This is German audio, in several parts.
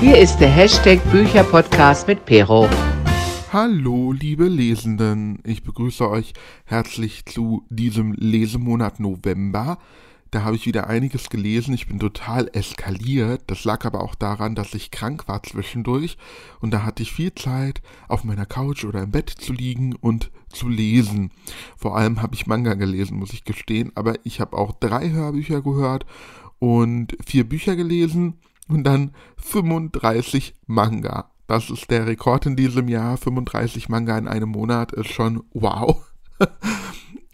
Hier ist der Hashtag Bücherpodcast mit Pero. Hallo, liebe Lesenden. Ich begrüße euch herzlich zu diesem Lesemonat November. Da habe ich wieder einiges gelesen. Ich bin total eskaliert. Das lag aber auch daran, dass ich krank war zwischendurch. Und da hatte ich viel Zeit, auf meiner Couch oder im Bett zu liegen und zu lesen. Vor allem habe ich Manga gelesen, muss ich gestehen. Aber ich habe auch drei Hörbücher gehört und vier Bücher gelesen und dann 35 Manga. Das ist der Rekord in diesem Jahr. 35 Manga in einem Monat ist schon wow.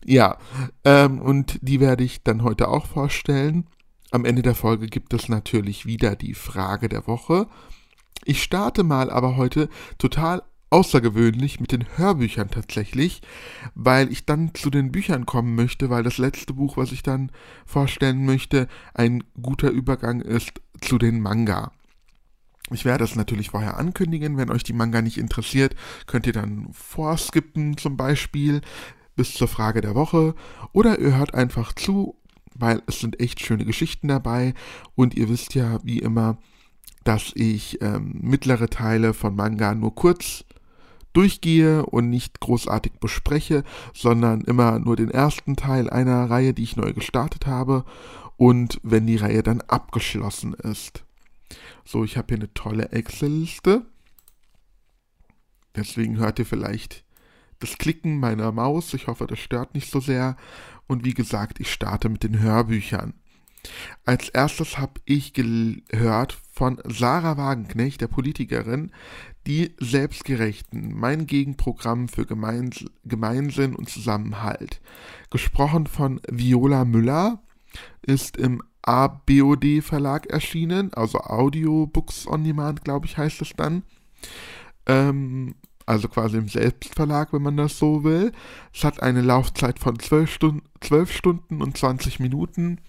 Ja, ähm, und die werde ich dann heute auch vorstellen. Am Ende der Folge gibt es natürlich wieder die Frage der Woche. Ich starte mal aber heute total außergewöhnlich mit den Hörbüchern tatsächlich, weil ich dann zu den Büchern kommen möchte, weil das letzte Buch, was ich dann vorstellen möchte, ein guter Übergang ist zu den Manga. Ich werde es natürlich vorher ankündigen, wenn euch die Manga nicht interessiert, könnt ihr dann vorskippen zum Beispiel bis zur Frage der Woche. Oder ihr hört einfach zu, weil es sind echt schöne Geschichten dabei. Und ihr wisst ja wie immer, dass ich ähm, mittlere Teile von Manga nur kurz durchgehe und nicht großartig bespreche, sondern immer nur den ersten Teil einer Reihe, die ich neu gestartet habe und wenn die Reihe dann abgeschlossen ist. So, ich habe hier eine tolle Excel-Liste. Deswegen hört ihr vielleicht das Klicken meiner Maus. Ich hoffe, das stört nicht so sehr. Und wie gesagt, ich starte mit den Hörbüchern. Als erstes habe ich gehört von Sarah Wagenknecht, der Politikerin, die Selbstgerechten, mein Gegenprogramm für Gemeins Gemeinsinn und Zusammenhalt. Gesprochen von Viola Müller, ist im ABOD Verlag erschienen, also Audio Books on Demand, glaube ich, heißt es dann. Ähm, also quasi im Selbstverlag, wenn man das so will. Es hat eine Laufzeit von 12 Stunden, 12 Stunden und 20 Minuten.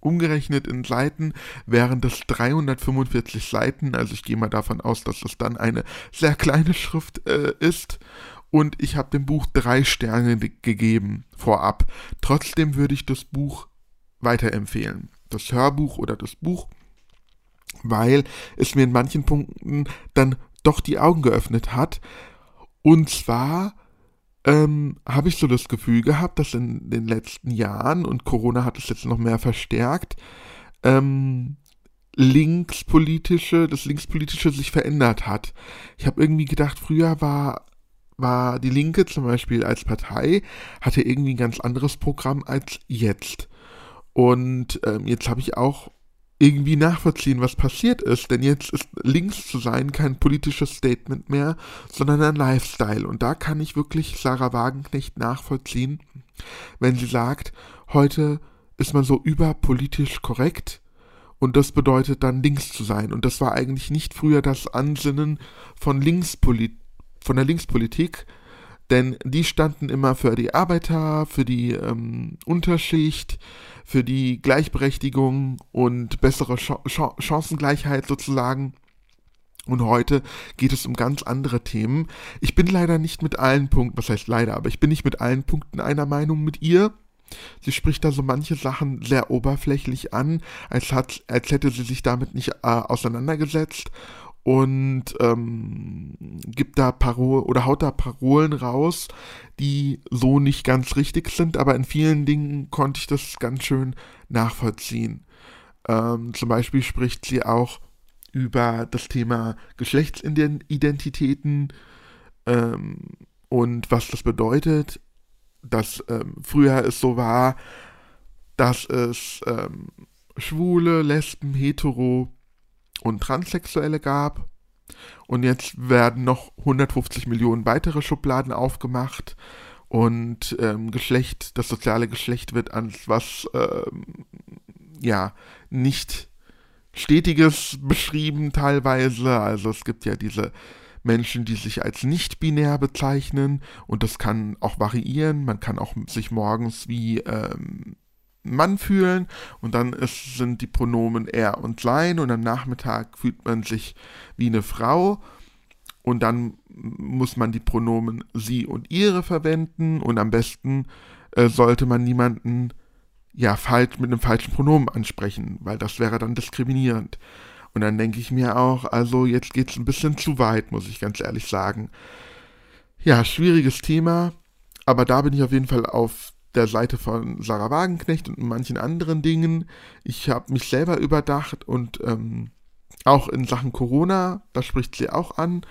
Umgerechnet in Seiten wären das 345 Seiten, also ich gehe mal davon aus, dass das dann eine sehr kleine Schrift äh, ist. Und ich habe dem Buch drei Sterne gegeben vorab. Trotzdem würde ich das Buch weiterempfehlen. Das Hörbuch oder das Buch, weil es mir in manchen Punkten dann doch die Augen geöffnet hat. Und zwar ähm, habe ich so das Gefühl gehabt, dass in den letzten Jahren, und Corona hat es jetzt noch mehr verstärkt, ähm, linkspolitische, das linkspolitische sich verändert hat. Ich habe irgendwie gedacht, früher war war die Linke zum Beispiel als Partei, hatte irgendwie ein ganz anderes Programm als jetzt. Und ähm, jetzt habe ich auch irgendwie nachvollziehen, was passiert ist. Denn jetzt ist links zu sein kein politisches Statement mehr, sondern ein Lifestyle. Und da kann ich wirklich Sarah Wagenknecht nachvollziehen, wenn sie sagt, heute ist man so überpolitisch korrekt und das bedeutet dann links zu sein. Und das war eigentlich nicht früher das Ansinnen von Linkspolit von der Linkspolitik, denn die standen immer für die Arbeiter, für die ähm, Unterschicht, für die Gleichberechtigung und bessere Ch Ch Chancengleichheit sozusagen. Und heute geht es um ganz andere Themen. Ich bin leider nicht mit allen Punkten, was heißt leider, aber ich bin nicht mit allen Punkten einer Meinung mit ihr. Sie spricht da so manche Sachen sehr oberflächlich an, als, hat, als hätte sie sich damit nicht äh, auseinandergesetzt und ähm, gibt da Parolen oder haut da Parolen raus, die so nicht ganz richtig sind, aber in vielen Dingen konnte ich das ganz schön nachvollziehen. Ähm, zum Beispiel spricht sie auch über das Thema Geschlechtsidentitäten ähm, und was das bedeutet, dass ähm, früher es so war, dass es ähm, Schwule, Lesben, Hetero, und Transsexuelle gab. Und jetzt werden noch 150 Millionen weitere Schubladen aufgemacht und ähm, Geschlecht, das soziale Geschlecht wird als was, ähm, ja, nicht Stetiges beschrieben teilweise. Also es gibt ja diese Menschen, die sich als nicht binär bezeichnen und das kann auch variieren. Man kann auch sich morgens wie ähm, Mann fühlen und dann ist, sind die Pronomen er und sein und am Nachmittag fühlt man sich wie eine Frau und dann muss man die Pronomen sie und ihre verwenden und am besten äh, sollte man niemanden ja falsch mit einem falschen Pronomen ansprechen, weil das wäre dann diskriminierend. Und dann denke ich mir auch, also jetzt geht es ein bisschen zu weit, muss ich ganz ehrlich sagen. Ja, schwieriges Thema, aber da bin ich auf jeden Fall auf der Seite von Sarah Wagenknecht und manchen anderen Dingen. Ich habe mich selber überdacht und ähm, auch in Sachen Corona, da spricht sie auch an,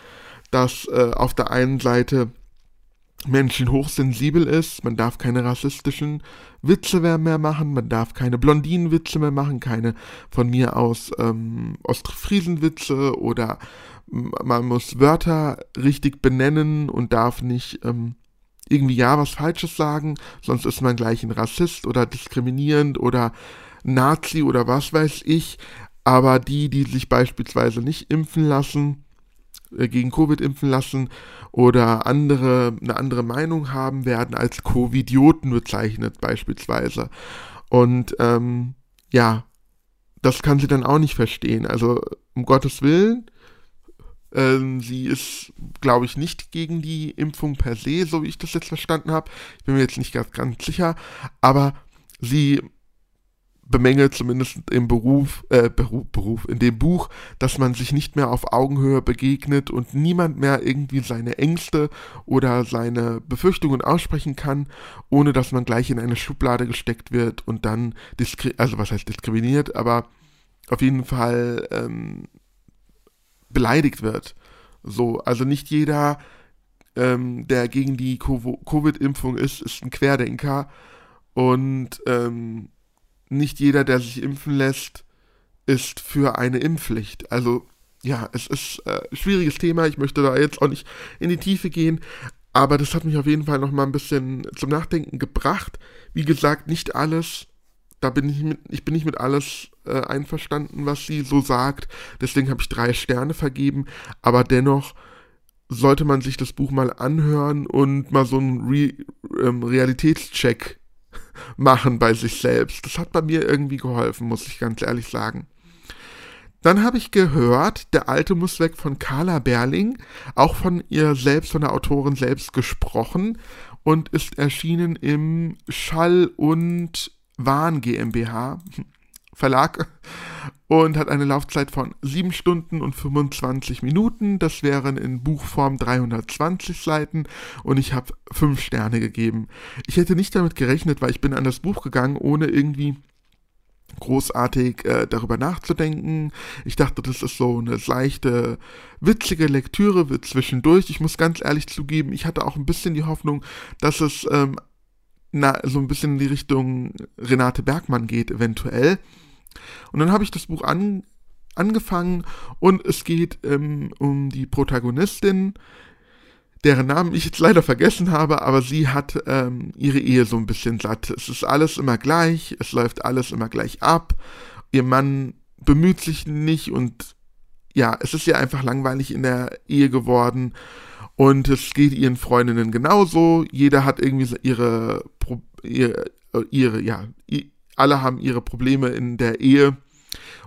dass äh, auf der einen Seite Menschen hochsensibel ist, man darf keine rassistischen Witze mehr machen, man darf keine Blondinenwitze mehr machen, keine von mir aus ähm, Ostfriesenwitze oder man muss Wörter richtig benennen und darf nicht ähm, irgendwie ja was Falsches sagen, sonst ist man gleich ein Rassist oder diskriminierend oder Nazi oder was weiß ich. Aber die, die sich beispielsweise nicht impfen lassen, äh, gegen Covid impfen lassen oder andere, eine andere Meinung haben, werden als Covidioten bezeichnet beispielsweise. Und ähm, ja, das kann sie dann auch nicht verstehen. Also um Gottes Willen, ähm, sie ist, glaube ich, nicht gegen die Impfung per se, so wie ich das jetzt verstanden habe. Ich bin mir jetzt nicht ganz, ganz sicher, aber sie bemängelt zumindest im Beruf, äh, Beruf, Beruf, in dem Buch, dass man sich nicht mehr auf Augenhöhe begegnet und niemand mehr irgendwie seine Ängste oder seine Befürchtungen aussprechen kann, ohne dass man gleich in eine Schublade gesteckt wird und dann, also was heißt diskriminiert, aber auf jeden Fall ähm, beleidigt wird. So, also nicht jeder, ähm, der gegen die Covid-Impfung ist, ist ein Querdenker und ähm, nicht jeder, der sich impfen lässt, ist für eine Impfpflicht. Also ja, es ist äh, ein schwieriges Thema. Ich möchte da jetzt auch nicht in die Tiefe gehen, aber das hat mich auf jeden Fall noch mal ein bisschen zum Nachdenken gebracht. Wie gesagt, nicht alles. Da bin ich mit, ich bin nicht mit alles äh, einverstanden, was sie so sagt. Deswegen habe ich drei Sterne vergeben. Aber dennoch sollte man sich das Buch mal anhören und mal so einen Re ähm, Realitätscheck machen bei sich selbst. Das hat bei mir irgendwie geholfen, muss ich ganz ehrlich sagen. Dann habe ich gehört, Der Alte muss weg von Carla Berling, auch von ihr selbst, von der Autorin selbst gesprochen und ist erschienen im Schall und Wahn GmbH. Verlag und hat eine Laufzeit von 7 Stunden und 25 Minuten. Das wären in Buchform 320 Seiten und ich habe 5 Sterne gegeben. Ich hätte nicht damit gerechnet, weil ich bin an das Buch gegangen, ohne irgendwie großartig äh, darüber nachzudenken. Ich dachte, das ist so eine leichte, witzige Lektüre wird zwischendurch. Ich muss ganz ehrlich zugeben, ich hatte auch ein bisschen die Hoffnung, dass es ähm, na, so ein bisschen in die Richtung Renate Bergmann geht, eventuell. Und dann habe ich das Buch an, angefangen und es geht ähm, um die Protagonistin, deren Namen ich jetzt leider vergessen habe, aber sie hat ähm, ihre Ehe so ein bisschen satt. Es ist alles immer gleich, es läuft alles immer gleich ab. Ihr Mann bemüht sich nicht und ja, es ist ihr einfach langweilig in der Ehe geworden. Und es geht ihren Freundinnen genauso. Jeder hat irgendwie ihre, ihre, ihre ja, alle haben ihre Probleme in der Ehe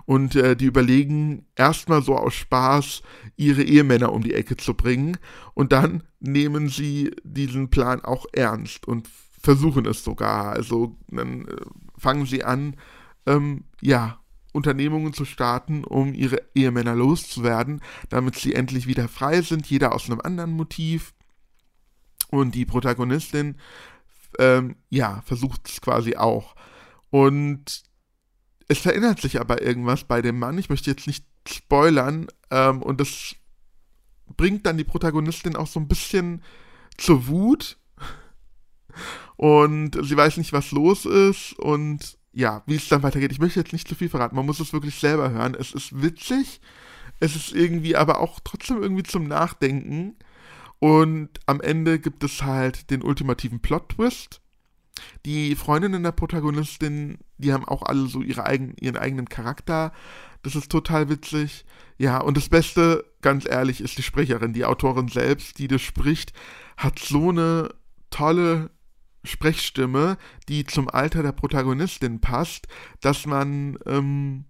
und äh, die überlegen erstmal so aus Spaß, ihre Ehemänner um die Ecke zu bringen und dann nehmen sie diesen Plan auch ernst und versuchen es sogar. Also dann äh, fangen sie an, ähm, ja, Unternehmungen zu starten, um ihre Ehemänner loszuwerden, damit sie endlich wieder frei sind, jeder aus einem anderen Motiv. Und die Protagonistin, ähm, ja, versucht es quasi auch. Und es verändert sich aber irgendwas bei dem Mann. Ich möchte jetzt nicht spoilern. Ähm, und das bringt dann die Protagonistin auch so ein bisschen zur Wut. Und sie weiß nicht, was los ist. Und ja, wie es dann weitergeht. Ich möchte jetzt nicht zu viel verraten. Man muss es wirklich selber hören. Es ist witzig. Es ist irgendwie aber auch trotzdem irgendwie zum Nachdenken. Und am Ende gibt es halt den ultimativen Plot-Twist. Die Freundinnen der Protagonistin, die haben auch alle so ihre eigen, ihren eigenen Charakter. Das ist total witzig. Ja, und das Beste, ganz ehrlich, ist die Sprecherin, die Autorin selbst, die das spricht, hat so eine tolle Sprechstimme, die zum Alter der Protagonistin passt, dass man ähm,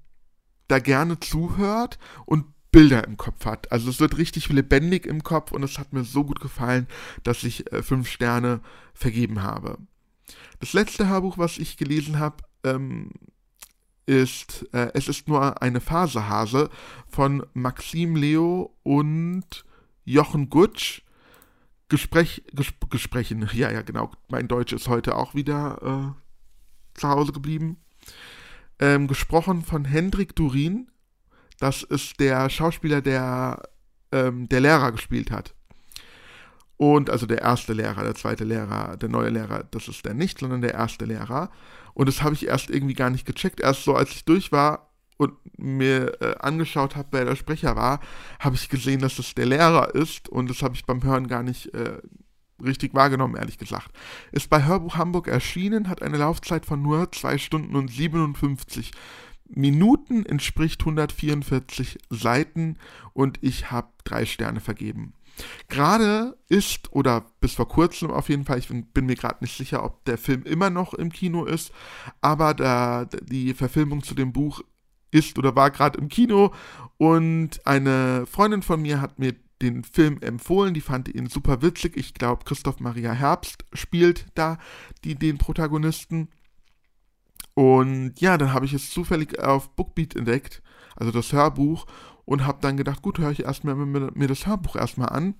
da gerne zuhört und Bilder im Kopf hat. Also es wird richtig lebendig im Kopf und es hat mir so gut gefallen, dass ich äh, fünf Sterne vergeben habe. Das letzte Hörbuch, was ich gelesen habe, ähm, ist äh, Es ist nur eine Phasehase von Maxim Leo und Jochen Gutsch. Gespräch, Gesp Gesprächen, ja, ja, genau. Mein Deutsch ist heute auch wieder äh, zu Hause geblieben. Ähm, gesprochen von Hendrik Durin. Das ist der Schauspieler, der ähm, der Lehrer gespielt hat. Und also der erste Lehrer, der zweite Lehrer, der neue Lehrer, das ist der nicht, sondern der erste Lehrer. Und das habe ich erst irgendwie gar nicht gecheckt. Erst so, als ich durch war und mir äh, angeschaut habe, wer der Sprecher war, habe ich gesehen, dass es der Lehrer ist. Und das habe ich beim Hören gar nicht äh, richtig wahrgenommen, ehrlich gesagt. Ist bei Hörbuch Hamburg erschienen, hat eine Laufzeit von nur 2 Stunden und 57 Minuten, entspricht 144 Seiten und ich habe drei Sterne vergeben. Gerade ist, oder bis vor kurzem auf jeden Fall, ich bin, mir gerade nicht sicher, ob der Film immer noch im Kino ist, aber da, die Verfilmung zu dem Buch ist oder war gerade im Kino und eine Freundin von mir hat mir den Film empfohlen, die fand ihn super witzig. Ich glaube, Christoph Maria Herbst spielt da die, den Protagonisten. Und ja, dann habe ich es zufällig auf Bookbeat entdeckt, also das Hörbuch, und habe dann gedacht, gut, höre ich erstmal mir, mir das Hörbuch erstmal an.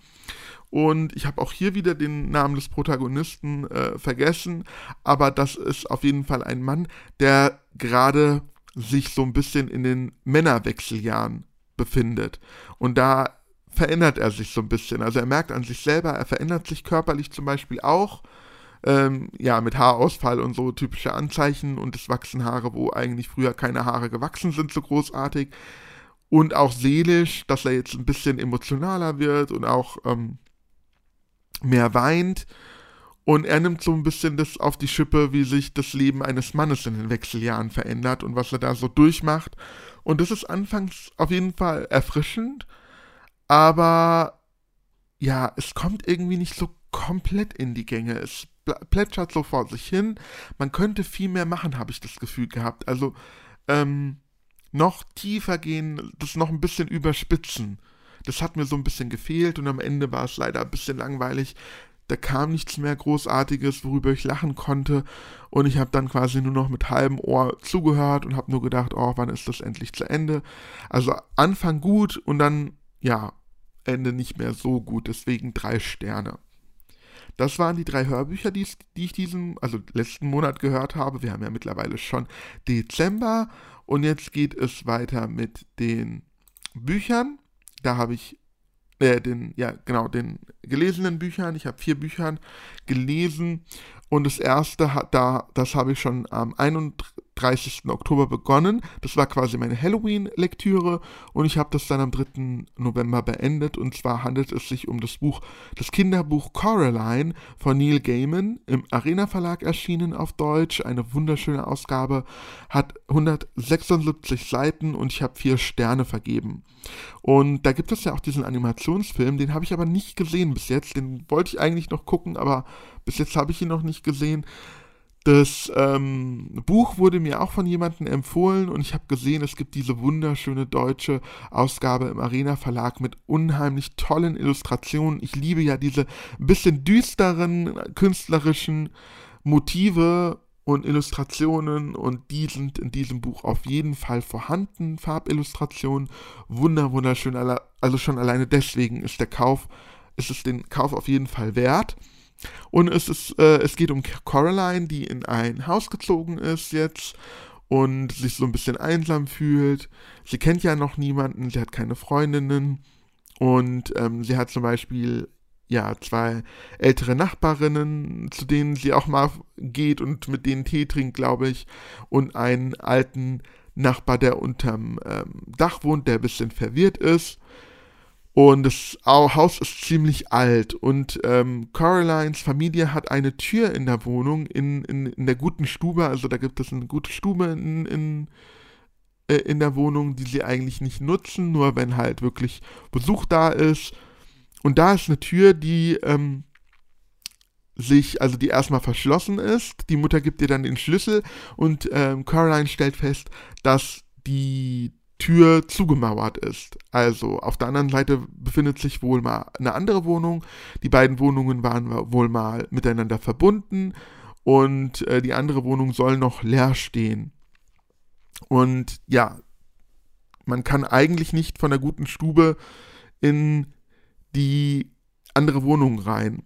Und ich habe auch hier wieder den Namen des Protagonisten äh, vergessen, aber das ist auf jeden Fall ein Mann, der gerade sich so ein bisschen in den Männerwechseljahren befindet. Und da verändert er sich so ein bisschen. Also er merkt an sich selber, er verändert sich körperlich zum Beispiel auch. Ähm, ja, mit Haarausfall und so typische Anzeichen und es wachsen Haare, wo eigentlich früher keine Haare gewachsen sind, so großartig und auch seelisch, dass er jetzt ein bisschen emotionaler wird und auch ähm, mehr weint. Und er nimmt so ein bisschen das auf die Schippe, wie sich das Leben eines Mannes in den Wechseljahren verändert und was er da so durchmacht. Und das ist anfangs auf jeden Fall erfrischend, aber ja, es kommt irgendwie nicht so komplett in die Gänge. Es plätschert so vor sich hin. Man könnte viel mehr machen, habe ich das Gefühl gehabt. Also, ähm, noch tiefer gehen, das noch ein bisschen überspitzen. Das hat mir so ein bisschen gefehlt und am Ende war es leider ein bisschen langweilig. Da kam nichts mehr Großartiges, worüber ich lachen konnte. Und ich habe dann quasi nur noch mit halbem Ohr zugehört und habe nur gedacht, oh, wann ist das endlich zu Ende? Also Anfang gut und dann, ja, Ende nicht mehr so gut. Deswegen drei Sterne. Das waren die drei Hörbücher, die, ich diesen, also letzten Monat gehört habe. Wir haben ja mittlerweile schon Dezember und jetzt geht es weiter mit den Büchern. Da habe ich äh, den, ja, genau, den gelesenen Büchern. Ich habe vier Büchern gelesen und das erste hat da, das habe ich schon am 31. Oktober begonnen. Das war quasi meine Halloween-Lektüre und ich habe das dann am 3. November beendet. Und zwar handelt es sich um das Buch, das Kinderbuch Coraline von Neil Gaiman, im Arena Verlag erschienen auf Deutsch. Eine wunderschöne Ausgabe, hat 176 Seiten und ich habe vier Sterne vergeben. Und da gibt es ja auch diesen Animationsfilm, den habe ich aber nicht gesehen bis jetzt. Den wollte ich eigentlich noch gucken, aber bis jetzt habe ich ihn noch nicht gesehen. Das ähm, Buch wurde mir auch von jemandem empfohlen und ich habe gesehen, es gibt diese wunderschöne deutsche Ausgabe im Arena Verlag mit unheimlich tollen Illustrationen. Ich liebe ja diese bisschen düsteren künstlerischen Motive und Illustrationen und die sind in diesem Buch auf jeden Fall vorhanden. Farbillustrationen, wunder wunderschön. Also schon alleine deswegen ist der Kauf, ist es den Kauf auf jeden Fall wert. Und es, ist, äh, es geht um Coraline, die in ein Haus gezogen ist jetzt und sich so ein bisschen einsam fühlt. Sie kennt ja noch niemanden, sie hat keine Freundinnen und ähm, sie hat zum Beispiel ja zwei ältere Nachbarinnen, zu denen sie auch mal geht und mit denen Tee trinkt, glaube ich, und einen alten Nachbar, der unterm ähm, Dach wohnt, der ein bisschen verwirrt ist. Und das Haus ist ziemlich alt und ähm, Carolines Familie hat eine Tür in der Wohnung, in, in, in der guten Stube, also da gibt es eine gute Stube in, in, äh, in der Wohnung, die sie eigentlich nicht nutzen, nur wenn halt wirklich Besuch da ist. Und da ist eine Tür, die ähm, sich, also die erstmal verschlossen ist. Die Mutter gibt ihr dann den Schlüssel und ähm, Caroline stellt fest, dass die Tür zugemauert ist. Also auf der anderen Seite befindet sich wohl mal eine andere Wohnung. Die beiden Wohnungen waren wohl mal miteinander verbunden und äh, die andere Wohnung soll noch leer stehen. Und ja, man kann eigentlich nicht von der guten Stube in die andere Wohnung rein.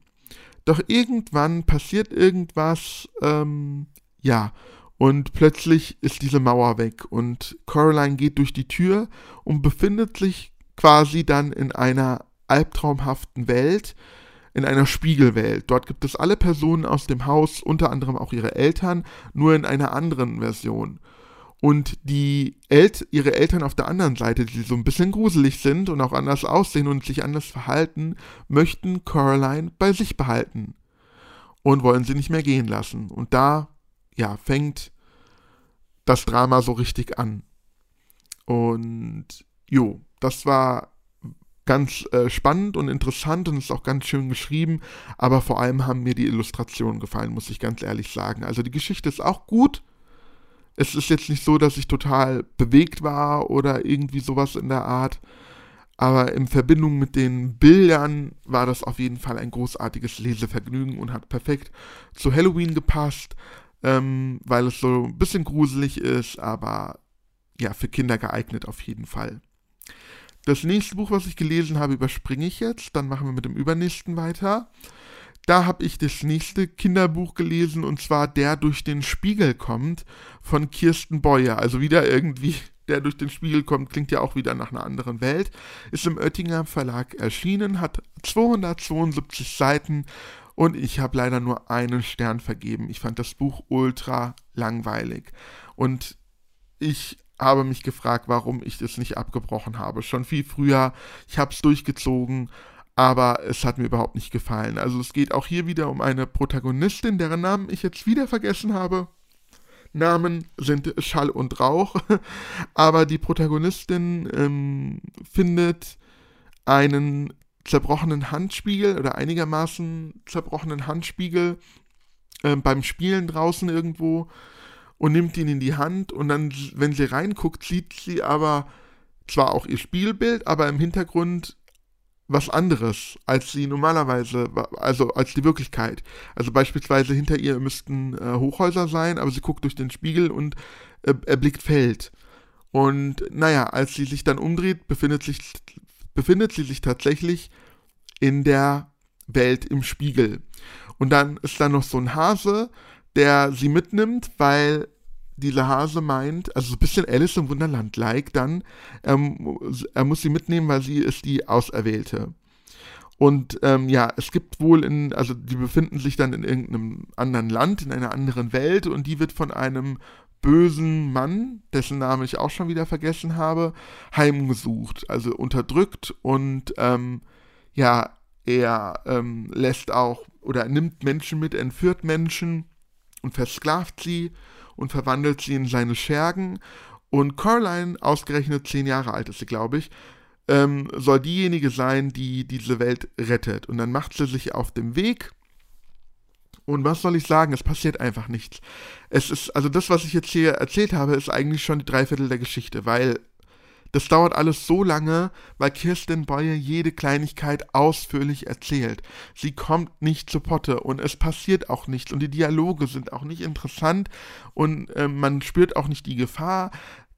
Doch irgendwann passiert irgendwas, ähm, ja, und plötzlich ist diese Mauer weg und Coraline geht durch die Tür und befindet sich quasi dann in einer albtraumhaften Welt, in einer Spiegelwelt. Dort gibt es alle Personen aus dem Haus, unter anderem auch ihre Eltern, nur in einer anderen Version. Und die El ihre Eltern auf der anderen Seite, die so ein bisschen gruselig sind und auch anders aussehen und sich anders verhalten, möchten Coraline bei sich behalten und wollen sie nicht mehr gehen lassen. Und da, ja, fängt das Drama so richtig an. Und jo, das war ganz äh, spannend und interessant und ist auch ganz schön geschrieben, aber vor allem haben mir die Illustrationen gefallen, muss ich ganz ehrlich sagen. Also die Geschichte ist auch gut. Es ist jetzt nicht so, dass ich total bewegt war oder irgendwie sowas in der Art, aber in Verbindung mit den Bildern war das auf jeden Fall ein großartiges Lesevergnügen und hat perfekt zu Halloween gepasst, ähm, weil es so ein bisschen gruselig ist, aber ja, für Kinder geeignet auf jeden Fall. Das nächste Buch, was ich gelesen habe, überspringe ich jetzt. Dann machen wir mit dem übernächsten weiter. Da habe ich das nächste Kinderbuch gelesen und zwar Der durch den Spiegel kommt von Kirsten Beuer. Also wieder irgendwie Der durch den Spiegel kommt, klingt ja auch wieder nach einer anderen Welt. Ist im Oettinger Verlag erschienen, hat 272 Seiten und ich habe leider nur einen Stern vergeben. Ich fand das Buch ultra langweilig. Und ich habe mich gefragt, warum ich es nicht abgebrochen habe. Schon viel früher. Ich habe es durchgezogen, aber es hat mir überhaupt nicht gefallen. Also es geht auch hier wieder um eine Protagonistin, deren Namen ich jetzt wieder vergessen habe. Namen sind Schall und Rauch, aber die Protagonistin ähm, findet einen zerbrochenen Handspiegel oder einigermaßen zerbrochenen Handspiegel äh, beim Spielen draußen irgendwo und nimmt ihn in die Hand und dann, wenn sie reinguckt, sieht sie aber zwar auch ihr Spielbild, aber im Hintergrund was anderes, als sie normalerweise, also als die Wirklichkeit. Also beispielsweise hinter ihr müssten äh, Hochhäuser sein, aber sie guckt durch den Spiegel und äh, erblickt Feld. Und naja, als sie sich dann umdreht, befindet, sich, befindet sie sich tatsächlich in der Welt im Spiegel. Und dann ist da noch so ein Hase, der sie mitnimmt, weil dieser Hase meint, also so ein bisschen Alice im Wunderland-like dann, ähm, er muss sie mitnehmen, weil sie ist die Auserwählte. Und ähm, ja, es gibt wohl in, also die befinden sich dann in irgendeinem anderen Land, in einer anderen Welt und die wird von einem bösen Mann, dessen Name ich auch schon wieder vergessen habe, heimgesucht, also unterdrückt und ähm, ja, er ähm, lässt auch oder nimmt Menschen mit, entführt Menschen und versklavt sie und verwandelt sie in seine Schergen. Und Coraline, ausgerechnet zehn Jahre alt ist sie, glaube ich, ähm, soll diejenige sein, die diese Welt rettet. Und dann macht sie sich auf den Weg. Und was soll ich sagen? Es passiert einfach nichts. Es ist, also das, was ich jetzt hier erzählt habe, ist eigentlich schon die Dreiviertel der Geschichte, weil das dauert alles so lange, weil Kirsten Boye jede Kleinigkeit ausführlich erzählt. Sie kommt nicht zu Potte und es passiert auch nichts und die Dialoge sind auch nicht interessant und äh, man spürt auch nicht die Gefahr.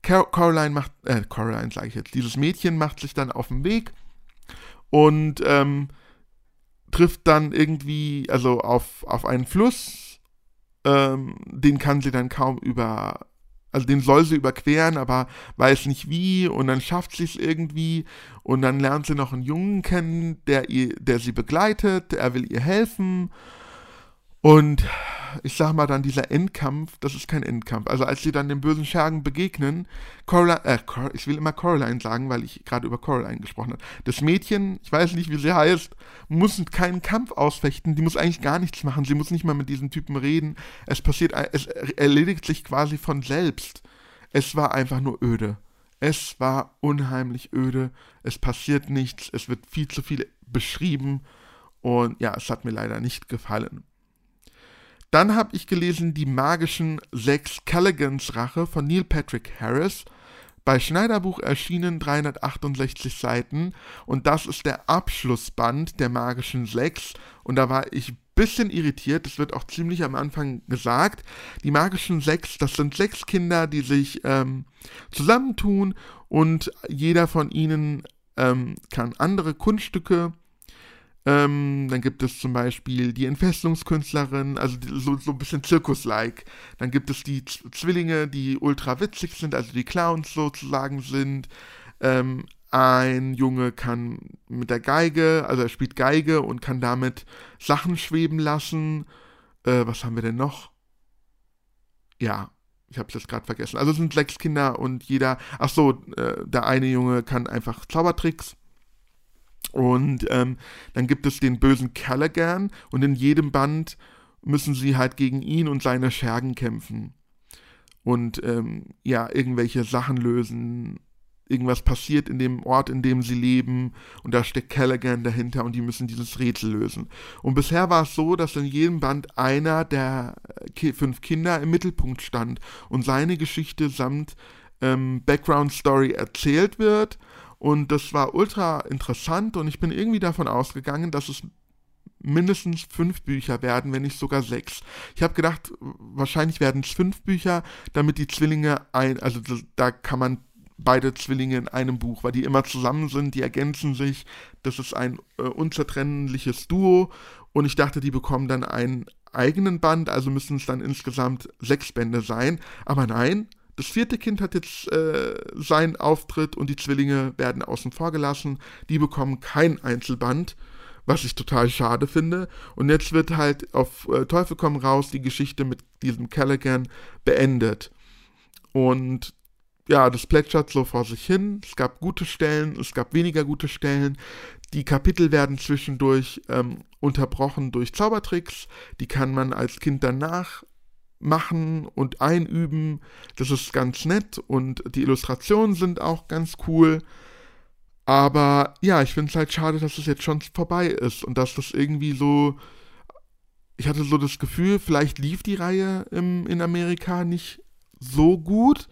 Car Caroline macht, äh, Caroline sage ich jetzt, dieses Mädchen macht sich dann auf den Weg und ähm, trifft dann irgendwie, also auf, auf einen Fluss, ähm, den kann sie dann kaum über also den soll sie überqueren, aber weiß nicht wie und dann schafft sie es irgendwie und dann lernt sie noch einen Jungen kennen, der, ihr, der sie begleitet, er will ihr helfen und ich sag mal dann dieser Endkampf, das ist kein Endkampf. Also als sie dann den bösen Schergen begegnen, Coraline, äh, Cor ich will immer Coraline sagen, weil ich gerade über Coraline gesprochen habe. Das Mädchen, ich weiß nicht, wie sie heißt, muss keinen Kampf ausfechten, die muss eigentlich gar nichts machen, sie muss nicht mal mit diesen Typen reden. Es passiert, es erledigt sich quasi von selbst. Es war einfach nur öde. Es war unheimlich öde. Es passiert nichts. Es wird viel zu viel beschrieben. Und ja, es hat mir leider nicht gefallen. Dann habe ich gelesen Die magischen sechs Calligans Rache von Neil Patrick Harris. Bei Schneiderbuch erschienen 368 Seiten und das ist der Abschlussband der magischen sechs und da war ich bisschen irritiert. Das wird auch ziemlich am Anfang gesagt. Die magischen sechs, das sind sechs Kinder, die sich ähm, zusammentun und jeder von ihnen ähm, kann andere Kunststücke ähm, dann gibt es zum Beispiel die Entfesselungskünstlerin, also so, so ein bisschen Zirkus-like. Dann gibt es die Z Zwillinge, die ultra witzig sind, also die Clowns sozusagen sind. Ähm, ein Junge kann mit der Geige, also er spielt Geige und kann damit Sachen schweben lassen. Äh, was haben wir denn noch? Ja, ich habe es jetzt gerade vergessen. Also es sind sechs Kinder und jeder, ach so, äh, der eine Junge kann einfach Zaubertricks und ähm, dann gibt es den bösen Callaghan und in jedem Band müssen sie halt gegen ihn und seine Schergen kämpfen. Und ähm, ja, irgendwelche Sachen lösen. Irgendwas passiert in dem Ort, in dem sie leben. Und da steckt Callaghan dahinter und die müssen dieses Rätsel lösen. Und bisher war es so, dass in jedem Band einer der äh, fünf Kinder im Mittelpunkt stand und seine Geschichte samt ähm, Background Story erzählt wird und das war ultra interessant und ich bin irgendwie davon ausgegangen, dass es mindestens fünf Bücher werden, wenn nicht sogar sechs. Ich habe gedacht, wahrscheinlich werden es fünf Bücher, damit die Zwillinge ein, also da kann man beide Zwillinge in einem Buch, weil die immer zusammen sind, die ergänzen sich. Das ist ein äh, unzertrennliches Duo und ich dachte, die bekommen dann einen eigenen Band, also müssen es dann insgesamt sechs Bände sein. Aber nein, das vierte Kind hat jetzt äh, seinen Auftritt und die Zwillinge werden außen vor gelassen. Die bekommen kein Einzelband, was ich total schade finde. Und jetzt wird halt auf äh, Teufel komm raus die Geschichte mit diesem Callaghan beendet. Und ja, das plätschert so vor sich hin. Es gab gute Stellen, es gab weniger gute Stellen. Die Kapitel werden zwischendurch ähm, unterbrochen durch Zaubertricks. Die kann man als Kind danach machen und einüben. Das ist ganz nett und die Illustrationen sind auch ganz cool. Aber ja, ich finde es halt schade, dass es jetzt schon vorbei ist und dass das irgendwie so. Ich hatte so das Gefühl, vielleicht lief die Reihe im, in Amerika nicht so gut,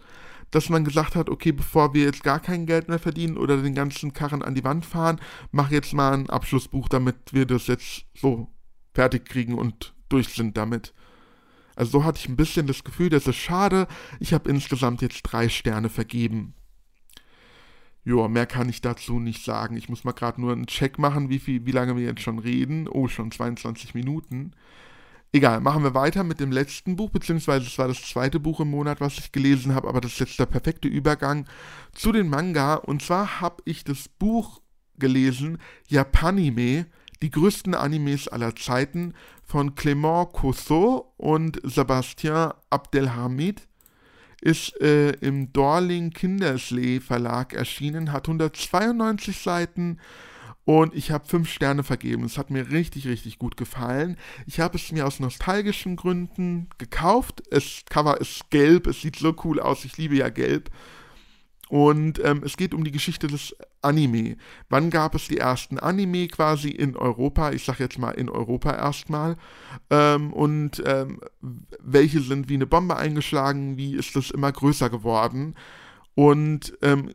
dass man gesagt hat, okay, bevor wir jetzt gar kein Geld mehr verdienen oder den ganzen Karren an die Wand fahren, mach jetzt mal ein Abschlussbuch, damit wir das jetzt so fertig kriegen und durch sind damit. Also so hatte ich ein bisschen das Gefühl, das ist schade. Ich habe insgesamt jetzt drei Sterne vergeben. Joa, mehr kann ich dazu nicht sagen. Ich muss mal gerade nur einen Check machen, wie, viel, wie lange wir jetzt schon reden. Oh, schon 22 Minuten. Egal, machen wir weiter mit dem letzten Buch, beziehungsweise es war das zweite Buch im Monat, was ich gelesen habe, aber das ist jetzt der perfekte Übergang zu den Manga. Und zwar habe ich das Buch gelesen, Japanime, die größten Animes aller Zeiten von Clément Cousseau und Sébastien Abdelhamid ist äh, im Dorling Kinderslee Verlag erschienen, hat 192 Seiten und ich habe 5 Sterne vergeben. Es hat mir richtig, richtig gut gefallen. Ich habe es mir aus nostalgischen Gründen gekauft. Das Cover ist gelb, es sieht so cool aus, ich liebe ja gelb. Und ähm, es geht um die Geschichte des Anime. Wann gab es die ersten Anime quasi in Europa? Ich sage jetzt mal in Europa erstmal. Ähm, und ähm, welche sind wie eine Bombe eingeschlagen? Wie ist das immer größer geworden? Und ähm,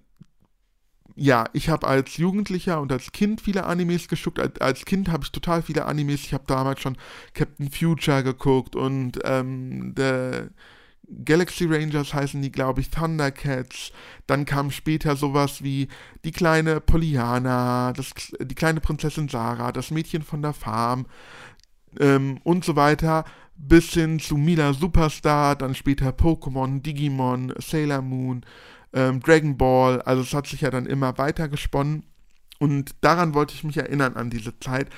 ja, ich habe als Jugendlicher und als Kind viele Animes geschuckt. Als, als Kind habe ich total viele Animes. Ich habe damals schon Captain Future geguckt und ähm, der Galaxy Rangers heißen die, glaube ich, Thundercats. Dann kam später sowas wie die kleine Pollyanna, das, die kleine Prinzessin Sarah, das Mädchen von der Farm ähm, und so weiter. Bis hin zu Mila Superstar, dann später Pokémon, Digimon, Sailor Moon, ähm, Dragon Ball. Also es hat sich ja dann immer weiter gesponnen. Und daran wollte ich mich erinnern an diese Zeit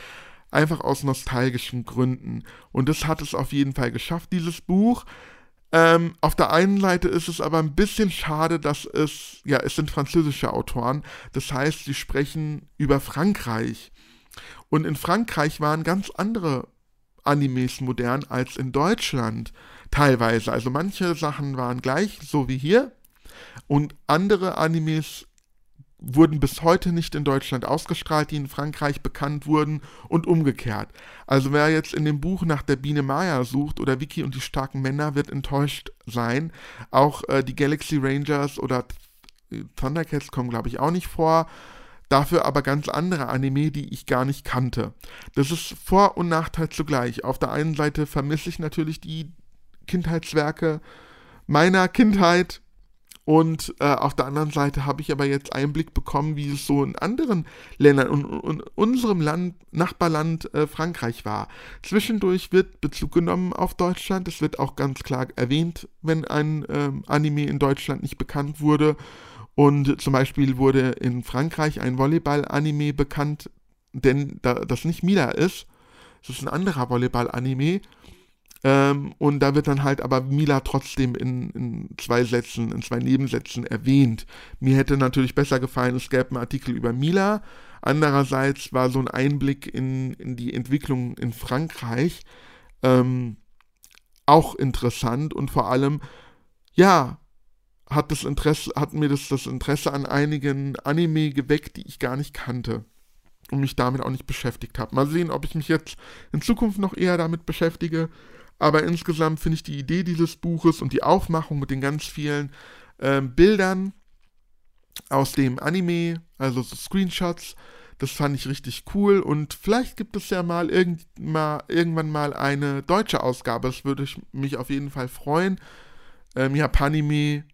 einfach aus nostalgischen Gründen. Und das hat es auf jeden Fall geschafft, dieses Buch. Ähm, auf der einen Seite ist es aber ein bisschen schade, dass es, ja, es sind französische Autoren. Das heißt, sie sprechen über Frankreich. Und in Frankreich waren ganz andere Animes modern als in Deutschland. Teilweise. Also manche Sachen waren gleich, so wie hier. Und andere Animes wurden bis heute nicht in Deutschland ausgestrahlt, die in Frankreich bekannt wurden und umgekehrt. Also wer jetzt in dem Buch nach der Biene Maya sucht oder Vicky und die starken Männer, wird enttäuscht sein. Auch äh, die Galaxy Rangers oder Thundercats kommen, glaube ich, auch nicht vor. Dafür aber ganz andere Anime, die ich gar nicht kannte. Das ist Vor- und Nachteil zugleich. Auf der einen Seite vermisse ich natürlich die Kindheitswerke meiner Kindheit, und äh, auf der anderen Seite habe ich aber jetzt Einblick bekommen, wie es so in anderen Ländern und, und unserem Land, Nachbarland äh, Frankreich war. Zwischendurch wird Bezug genommen auf Deutschland. Es wird auch ganz klar erwähnt, wenn ein ähm, Anime in Deutschland nicht bekannt wurde. Und zum Beispiel wurde in Frankreich ein Volleyball-Anime bekannt, denn da, das nicht Mila ist. Es ist ein anderer Volleyball-Anime. Ähm, und da wird dann halt aber Mila trotzdem in, in, zwei Sätzen, in zwei Nebensätzen erwähnt. Mir hätte natürlich besser gefallen, es gäbe einen Artikel über Mila. Andererseits war so ein Einblick in, in die Entwicklung in Frankreich ähm, auch interessant und vor allem, ja, hat, das Interesse, hat mir das, das Interesse an einigen Anime geweckt, die ich gar nicht kannte und mich damit auch nicht beschäftigt habe. Mal sehen, ob ich mich jetzt in Zukunft noch eher damit beschäftige. Aber insgesamt finde ich die Idee dieses Buches und die Aufmachung mit den ganz vielen äh, Bildern aus dem Anime, also so Screenshots, das fand ich richtig cool. Und vielleicht gibt es ja mal, irgend, mal irgendwann mal eine deutsche Ausgabe. Das würde ich mich auf jeden Fall freuen. Ähm, Japanime,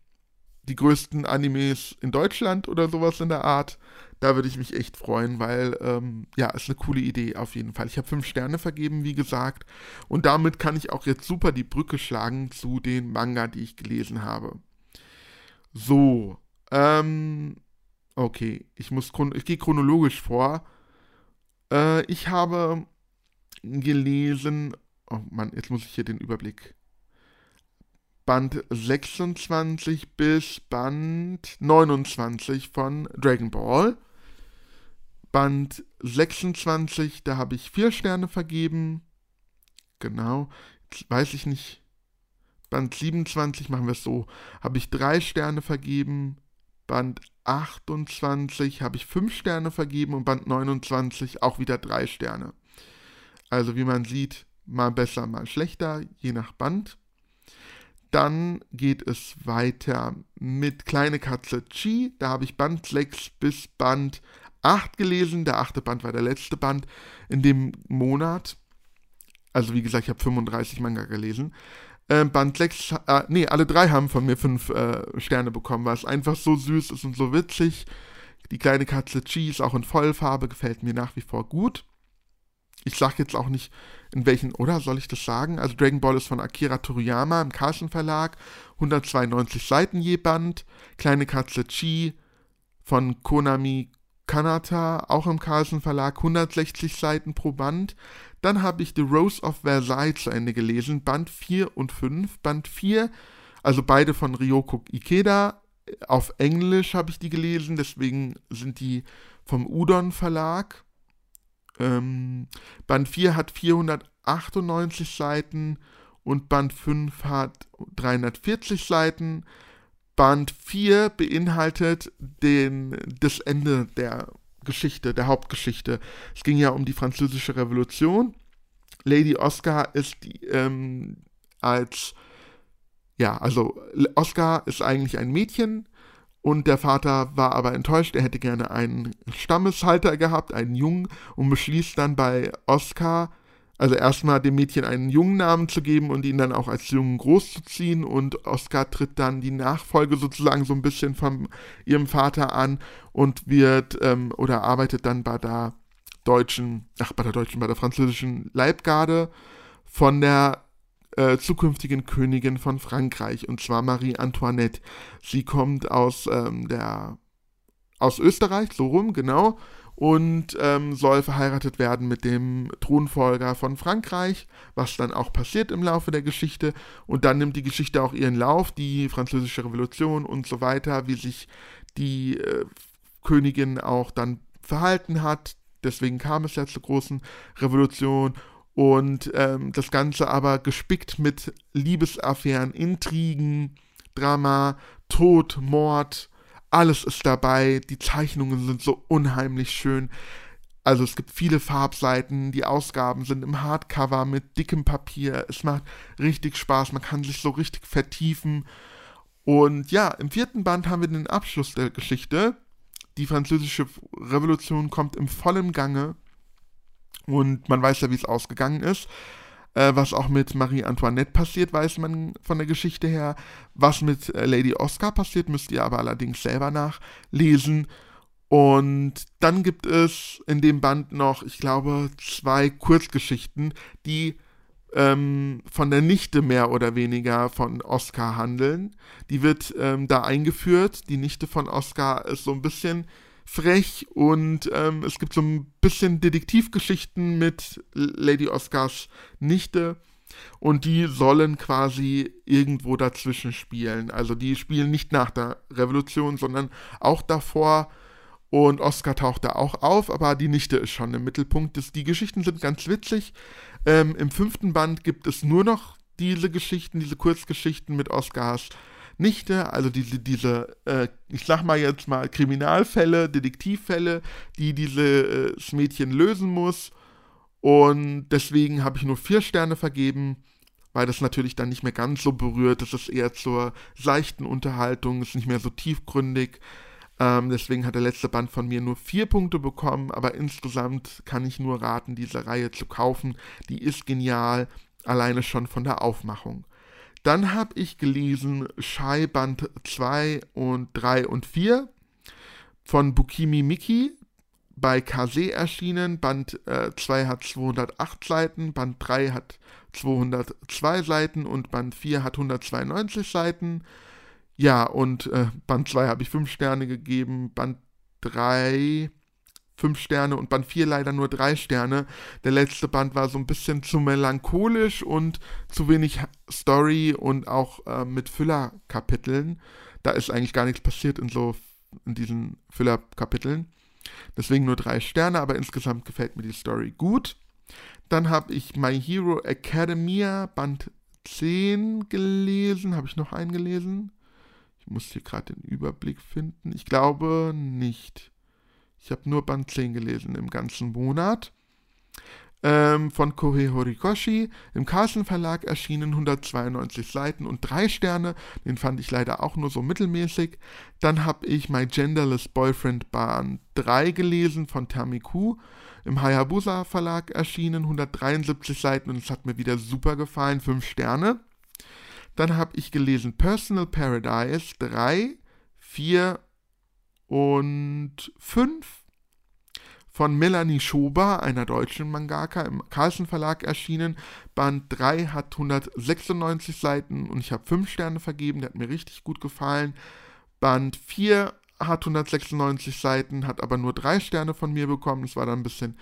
die größten Animes in Deutschland oder sowas in der Art. Da würde ich mich echt freuen, weil, ähm, ja, ist eine coole Idee auf jeden Fall. Ich habe fünf Sterne vergeben, wie gesagt. Und damit kann ich auch jetzt super die Brücke schlagen zu den Manga, die ich gelesen habe. So, ähm, okay, ich muss, ich gehe chronologisch vor. Äh, ich habe gelesen, oh Mann, jetzt muss ich hier den Überblick. Band 26 bis Band 29 von Dragon Ball. Band 26, da habe ich vier Sterne vergeben. Genau. Jetzt weiß ich nicht. Band 27 machen wir es so. Habe ich drei Sterne vergeben. Band 28 habe ich fünf Sterne vergeben und Band 29 auch wieder drei Sterne. Also wie man sieht, mal besser, mal schlechter, je nach Band. Dann geht es weiter mit Kleine Katze Chi. Da habe ich Band 6 bis Band 8 gelesen. Der achte Band war der letzte Band in dem Monat. Also wie gesagt, ich habe 35 Manga gelesen. Äh, Band 6, äh, nee, alle drei haben von mir 5 äh, Sterne bekommen, weil es einfach so süß ist und so witzig. Die kleine Katze Cheese, auch in Vollfarbe, gefällt mir nach wie vor gut. Ich sage jetzt auch nicht, in welchen, oder soll ich das sagen? Also Dragon Ball ist von Akira Toriyama im Carlsen Verlag, 192 Seiten je Band. Kleine Katze Chi von Konami Kanata, auch im Carlsen Verlag, 160 Seiten pro Band. Dann habe ich The Rose of Versailles zu Ende gelesen, Band 4 und 5. Band 4, also beide von Ryoko Ikeda, auf Englisch habe ich die gelesen, deswegen sind die vom Udon Verlag. Ähm, Band 4 hat 498 Seiten und Band 5 hat 340 Seiten. Band 4 beinhaltet den, das Ende der Geschichte, der Hauptgeschichte. Es ging ja um die Französische Revolution. Lady Oscar ist ähm, als, ja, also Oscar ist eigentlich ein Mädchen und der Vater war aber enttäuscht, er hätte gerne einen Stammeshalter gehabt, einen Jungen, und beschließt dann bei Oscar, also erstmal dem Mädchen einen jungen Namen zu geben und ihn dann auch als Jungen großzuziehen und Oscar tritt dann die Nachfolge sozusagen so ein bisschen von ihrem Vater an und wird ähm, oder arbeitet dann bei der deutschen, ach bei der deutschen, bei der französischen Leibgarde von der äh, zukünftigen Königin von Frankreich und zwar Marie Antoinette. Sie kommt aus ähm, der aus Österreich, so rum, genau, und ähm, soll verheiratet werden mit dem Thronfolger von Frankreich, was dann auch passiert im Laufe der Geschichte. Und dann nimmt die Geschichte auch ihren Lauf, die französische Revolution und so weiter, wie sich die äh, Königin auch dann verhalten hat. Deswegen kam es ja zur großen Revolution. Und ähm, das Ganze aber gespickt mit Liebesaffären, Intrigen, Drama, Tod, Mord, alles ist dabei, die Zeichnungen sind so unheimlich schön. Also es gibt viele Farbseiten, die Ausgaben sind im Hardcover mit dickem Papier. Es macht richtig Spaß, man kann sich so richtig vertiefen. Und ja, im vierten Band haben wir den Abschluss der Geschichte. die französische Revolution kommt im vollen Gange und man weiß ja, wie es ausgegangen ist. Äh, was auch mit Marie Antoinette passiert, weiß man von der Geschichte her. Was mit äh, Lady Oscar passiert, müsst ihr aber allerdings selber nachlesen. Und dann gibt es in dem Band noch, ich glaube, zwei Kurzgeschichten, die ähm, von der Nichte mehr oder weniger von Oscar handeln. Die wird ähm, da eingeführt. Die Nichte von Oscar ist so ein bisschen frech und ähm, es gibt so ein bisschen Detektivgeschichten mit Lady Oscars Nichte und die sollen quasi irgendwo dazwischen spielen. Also die spielen nicht nach der Revolution, sondern auch davor. Und Oscar taucht da auch auf, aber die Nichte ist schon im Mittelpunkt. die Geschichten sind ganz witzig. Ähm, Im fünften Band gibt es nur noch diese Geschichten, diese Kurzgeschichten mit Oscars Nichte, also diese, diese äh, ich sag mal jetzt mal, Kriminalfälle, Detektivfälle, die dieses äh, Mädchen lösen muss. Und deswegen habe ich nur vier Sterne vergeben, weil das natürlich dann nicht mehr ganz so berührt. Das ist eher zur seichten Unterhaltung, ist nicht mehr so tiefgründig. Ähm, deswegen hat der letzte Band von mir nur vier Punkte bekommen, aber insgesamt kann ich nur raten, diese Reihe zu kaufen. Die ist genial, alleine schon von der Aufmachung. Dann habe ich gelesen Shai Band 2 und 3 und 4 von Bukimi Miki bei Kase erschienen. Band 2 äh, hat 208 Seiten, Band 3 hat 202 Seiten und Band 4 hat 192 Seiten. Ja, und äh, Band 2 habe ich 5 Sterne gegeben, Band 3 fünf Sterne und Band 4 leider nur drei Sterne. Der letzte Band war so ein bisschen zu melancholisch und zu wenig Story und auch äh, mit Füllerkapiteln. Da ist eigentlich gar nichts passiert in so in diesen Füllerkapiteln. Deswegen nur drei Sterne, aber insgesamt gefällt mir die Story gut. Dann habe ich My Hero Academia Band 10 gelesen. Habe ich noch einen gelesen? Ich muss hier gerade den Überblick finden. Ich glaube nicht. Ich habe nur Band 10 gelesen im ganzen Monat. Ähm, von Kohei Horikoshi, im Carlsen Verlag erschienen 192 Seiten und 3 Sterne. Den fand ich leider auch nur so mittelmäßig. Dann habe ich My Genderless Boyfriend Band 3 gelesen von Tamiku, im Hayabusa Verlag erschienen, 173 Seiten und es hat mir wieder super gefallen, 5 Sterne. Dann habe ich gelesen Personal Paradise 3, 4 und 5 von Melanie Schober, einer deutschen Mangaka, im Carlsen Verlag erschienen. Band 3 hat 196 Seiten und ich habe 5 Sterne vergeben, der hat mir richtig gut gefallen. Band 4 hat 196 Seiten, hat aber nur 3 Sterne von mir bekommen. Das war dann ein bisschen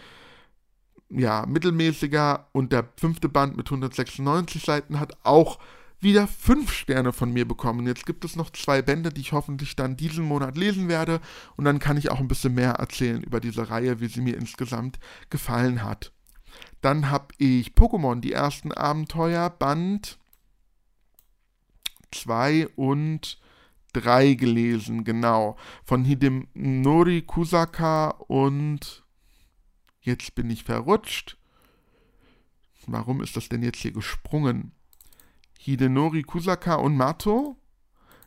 ja, mittelmäßiger. Und der fünfte Band mit 196 Seiten hat auch wieder fünf Sterne von mir bekommen. Jetzt gibt es noch zwei Bände, die ich hoffentlich dann diesen Monat lesen werde und dann kann ich auch ein bisschen mehr erzählen über diese Reihe, wie sie mir insgesamt gefallen hat. Dann habe ich Pokémon, die ersten Abenteuer, Band 2 und 3 gelesen, genau. Von Hidenori Kusaka und jetzt bin ich verrutscht. Warum ist das denn jetzt hier gesprungen? Hidenori Kusaka und Mato.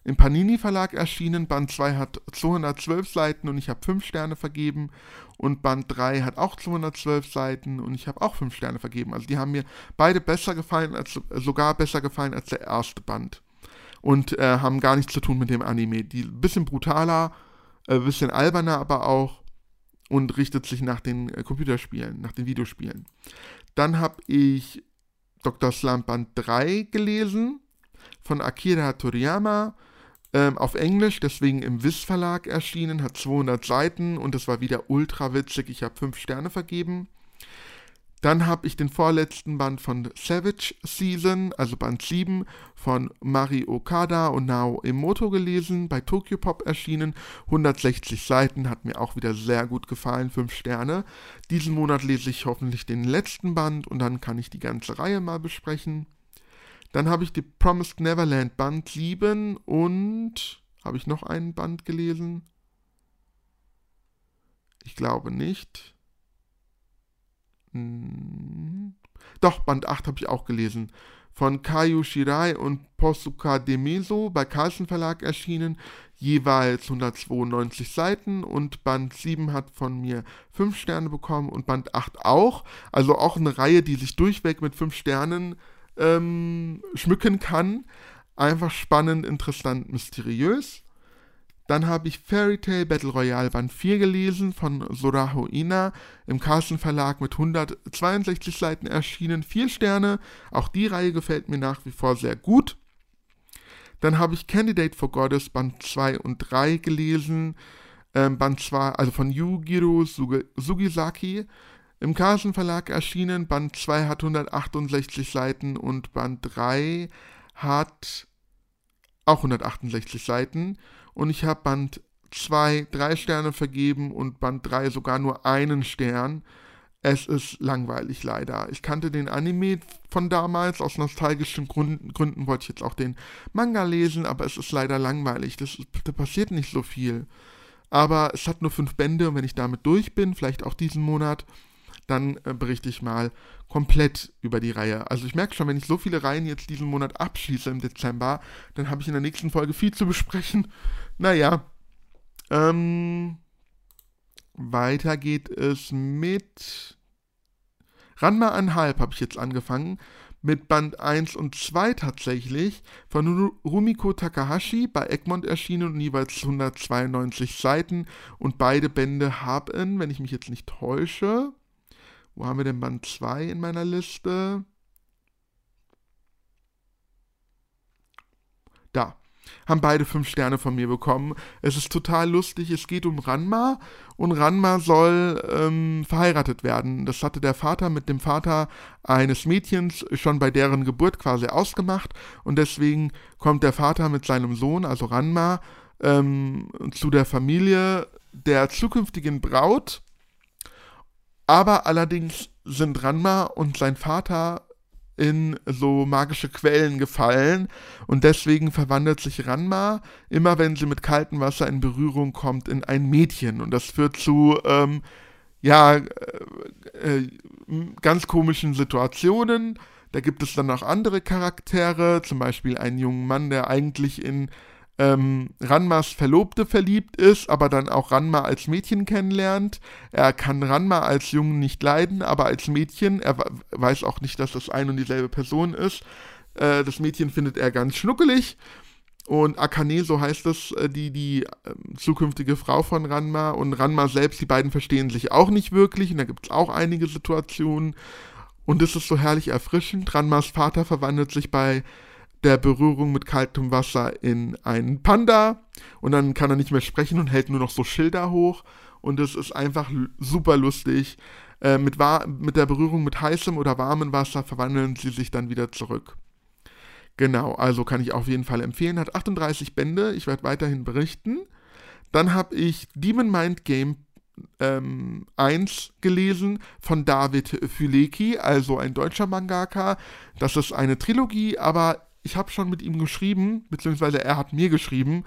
Im Panini Verlag erschienen. Band 2 hat 212 Seiten und ich habe 5 Sterne vergeben. Und Band 3 hat auch 212 Seiten und ich habe auch 5 Sterne vergeben. Also die haben mir beide besser gefallen, als, sogar besser gefallen als der erste Band. Und äh, haben gar nichts zu tun mit dem Anime. Die ein bisschen brutaler, ein äh, bisschen alberner aber auch und richtet sich nach den äh, Computerspielen, nach den Videospielen. Dann habe ich Dr. Slump Band 3 gelesen von Akira Toriyama ähm, auf Englisch, deswegen im Wiss Verlag erschienen, hat 200 Seiten und es war wieder ultra witzig. Ich habe 5 Sterne vergeben. Dann habe ich den vorletzten Band von Savage Season, also Band 7 von Mari Okada und Nao Emoto gelesen, bei Tokyo Pop erschienen, 160 Seiten, hat mir auch wieder sehr gut gefallen, 5 Sterne. Diesen Monat lese ich hoffentlich den letzten Band und dann kann ich die ganze Reihe mal besprechen. Dann habe ich die Promised Neverland Band 7 und habe ich noch einen Band gelesen? Ich glaube nicht. Hm. Doch, Band 8 habe ich auch gelesen. Von Kayu Shirai und Posuka Demeso bei Carlsen Verlag erschienen, jeweils 192 Seiten und Band 7 hat von mir 5 Sterne bekommen und Band 8 auch. Also auch eine Reihe, die sich durchweg mit 5 Sternen ähm, schmücken kann. Einfach spannend, interessant, mysteriös. Dann habe ich Fairy Tale Battle Royale Band 4 gelesen von Soraho Ina im Carlsen Verlag mit 162 Seiten erschienen. Vier Sterne. Auch die Reihe gefällt mir nach wie vor sehr gut. Dann habe ich Candidate for Goddess Band 2 und 3 gelesen. Ähm, Band 2, also von Yugiro Sugisaki. Im Carlsen Verlag erschienen. Band 2 hat 168 Seiten und Band 3 hat auch 168 Seiten und ich habe Band 2 drei Sterne vergeben und Band 3 sogar nur einen Stern. Es ist langweilig leider. Ich kannte den Anime von damals, aus nostalgischen Gründen, Gründen wollte ich jetzt auch den Manga lesen, aber es ist leider langweilig. Das, da passiert nicht so viel. Aber es hat nur fünf Bände und wenn ich damit durch bin, vielleicht auch diesen Monat, dann äh, berichte ich mal komplett über die Reihe. Also ich merke schon, wenn ich so viele Reihen jetzt diesen Monat abschließe im Dezember, dann habe ich in der nächsten Folge viel zu besprechen. Naja, ähm, weiter geht es mit Ranma anhalb habe ich jetzt angefangen. Mit Band 1 und 2 tatsächlich von Rumiko Takahashi bei Egmont erschienen und jeweils 192 Seiten. Und beide Bände haben, wenn ich mich jetzt nicht täusche, wo haben wir denn Band 2 in meiner Liste? Da. Haben beide fünf Sterne von mir bekommen. Es ist total lustig. Es geht um Ranma und Ranma soll ähm, verheiratet werden. Das hatte der Vater mit dem Vater eines Mädchens schon bei deren Geburt quasi ausgemacht und deswegen kommt der Vater mit seinem Sohn, also Ranma, ähm, zu der Familie der zukünftigen Braut aber allerdings sind Ranma und sein Vater in so magische Quellen gefallen und deswegen verwandelt sich Ranma immer, wenn sie mit kaltem Wasser in Berührung kommt, in ein Mädchen und das führt zu ähm, ja äh, äh, ganz komischen Situationen. Da gibt es dann auch andere Charaktere, zum Beispiel einen jungen Mann, der eigentlich in ähm, Ranmas Verlobte verliebt ist, aber dann auch Ranma als Mädchen kennenlernt. Er kann Ranma als Jungen nicht leiden, aber als Mädchen, er weiß auch nicht, dass das ein und dieselbe Person ist. Äh, das Mädchen findet er ganz schnuckelig. Und Akane, so heißt es, äh, die, die äh, zukünftige Frau von Ranma und Ranma selbst, die beiden verstehen sich auch nicht wirklich und da gibt es auch einige Situationen. Und es ist so herrlich erfrischend. Ranmas Vater verwandelt sich bei der Berührung mit kaltem Wasser in einen Panda und dann kann er nicht mehr sprechen und hält nur noch so Schilder hoch und es ist einfach super lustig. Äh, mit, mit der Berührung mit heißem oder warmem Wasser verwandeln sie sich dann wieder zurück. Genau, also kann ich auf jeden Fall empfehlen. Hat 38 Bände, ich werde weiterhin berichten. Dann habe ich Demon Mind Game ähm, 1 gelesen von David Füleki, also ein deutscher Mangaka. Das ist eine Trilogie, aber ich habe schon mit ihm geschrieben, beziehungsweise er hat mir geschrieben,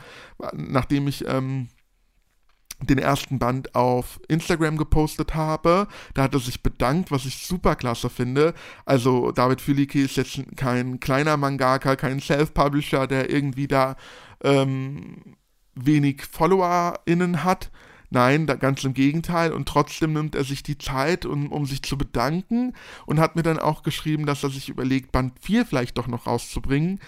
nachdem ich ähm, den ersten Band auf Instagram gepostet habe. Da hat er sich bedankt, was ich super klasse finde. Also David Fülike ist jetzt kein kleiner Mangaka, kein Self-Publisher, der irgendwie da ähm, wenig FollowerInnen hat, Nein, ganz im Gegenteil. Und trotzdem nimmt er sich die Zeit, um, um sich zu bedanken und hat mir dann auch geschrieben, dass er sich überlegt, Band 4 vielleicht doch noch rauszubringen.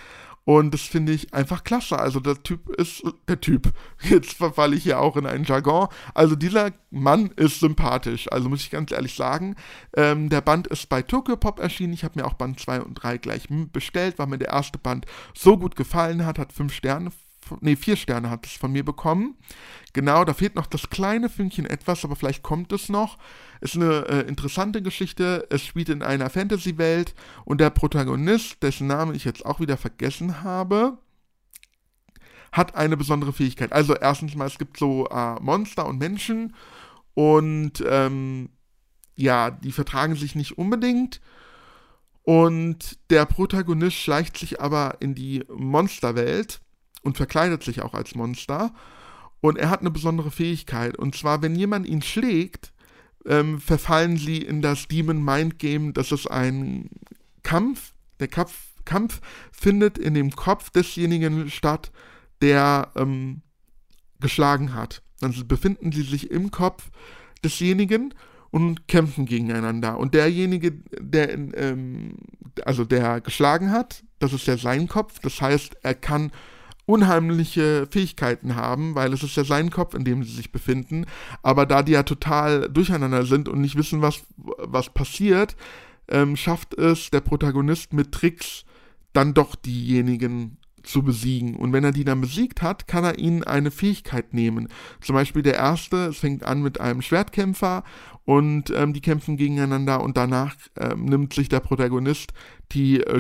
Und das finde ich einfach klasse. Also der Typ ist der Typ. Jetzt verfalle ich hier auch in einen Jargon. Also dieser Mann ist sympathisch. Also muss ich ganz ehrlich sagen. Ähm, der Band ist bei Tokyo Pop erschienen. Ich habe mir auch Band 2 und 3 gleich bestellt, weil mir der erste Band so gut gefallen hat. Hat 5 Sterne nee, vier Sterne hat es von mir bekommen. Genau, da fehlt noch das kleine Fünkchen etwas, aber vielleicht kommt es noch. Ist eine äh, interessante Geschichte. Es spielt in einer Fantasy-Welt und der Protagonist, dessen Namen ich jetzt auch wieder vergessen habe, hat eine besondere Fähigkeit. Also erstens mal, es gibt so äh, Monster und Menschen und ähm, ja, die vertragen sich nicht unbedingt. Und der Protagonist schleicht sich aber in die Monsterwelt und verkleidet sich auch als Monster. Und er hat eine besondere Fähigkeit. Und zwar, wenn jemand ihn schlägt, ähm, verfallen sie in das Demon Mind Game. Das ist ein Kampf. Der Kampf, Kampf findet in dem Kopf desjenigen statt, der ähm, geschlagen hat. Dann befinden sie sich im Kopf desjenigen und kämpfen gegeneinander. Und derjenige, der, ähm, also der geschlagen hat, das ist ja sein Kopf. Das heißt, er kann unheimliche Fähigkeiten haben, weil es ist ja sein Kopf, in dem sie sich befinden. Aber da die ja total durcheinander sind und nicht wissen, was, was passiert, ähm, schafft es der Protagonist mit Tricks dann doch diejenigen zu besiegen. Und wenn er die dann besiegt hat, kann er ihnen eine Fähigkeit nehmen. Zum Beispiel der erste, es fängt an mit einem Schwertkämpfer und ähm, die kämpfen gegeneinander und danach ähm, nimmt sich der Protagonist die äh,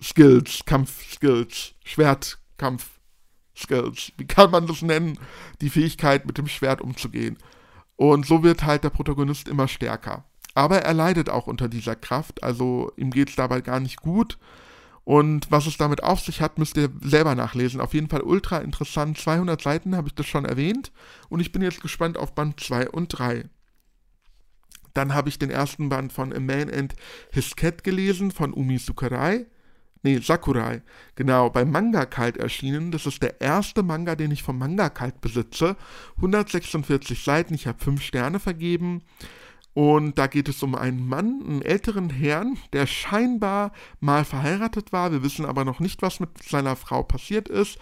Schwertskills, Kampfskills, Schwertkampfskills, wie kann man das nennen, die Fähigkeit mit dem Schwert umzugehen. Und so wird halt der Protagonist immer stärker. Aber er leidet auch unter dieser Kraft, also ihm geht es dabei gar nicht gut. Und was es damit auf sich hat, müsst ihr selber nachlesen. Auf jeden Fall ultra interessant. 200 Seiten habe ich das schon erwähnt. Und ich bin jetzt gespannt auf Band 2 und 3. Dann habe ich den ersten Band von A Man and His Cat gelesen, von Umi Sakurai. Nee, Sakurai. Genau, bei Manga Kalt erschienen. Das ist der erste Manga, den ich vom Manga Kalt besitze. 146 Seiten, ich habe 5 Sterne vergeben. Und da geht es um einen Mann, einen älteren Herrn, der scheinbar mal verheiratet war. Wir wissen aber noch nicht, was mit seiner Frau passiert ist.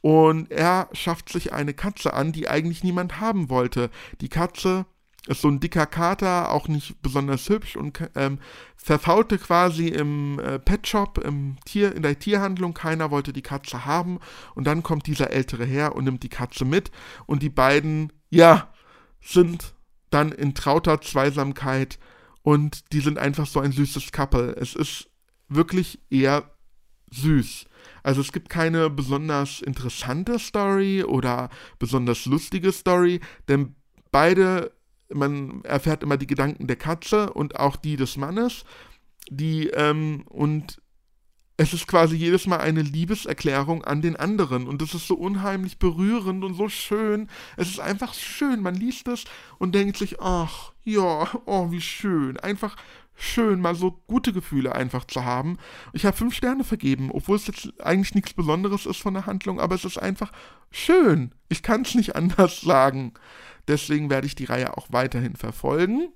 Und er schafft sich eine Katze an, die eigentlich niemand haben wollte. Die Katze ist so ein dicker Kater, auch nicht besonders hübsch und ähm, verfaulte quasi im äh, Pet Shop, im Tier, in der Tierhandlung. Keiner wollte die Katze haben. Und dann kommt dieser ältere her und nimmt die Katze mit. Und die beiden, ja, sind dann in trauter Zweisamkeit und die sind einfach so ein süßes Couple. Es ist wirklich eher süß. Also es gibt keine besonders interessante Story oder besonders lustige Story, denn beide, man erfährt immer die Gedanken der Katze und auch die des Mannes, die ähm, und es ist quasi jedes Mal eine Liebeserklärung an den anderen und es ist so unheimlich berührend und so schön. Es ist einfach schön. Man liest es und denkt sich, ach, ja, oh, wie schön. Einfach schön, mal so gute Gefühle einfach zu haben. Ich habe fünf Sterne vergeben, obwohl es jetzt eigentlich nichts Besonderes ist von der Handlung, aber es ist einfach schön. Ich kann es nicht anders sagen. Deswegen werde ich die Reihe auch weiterhin verfolgen.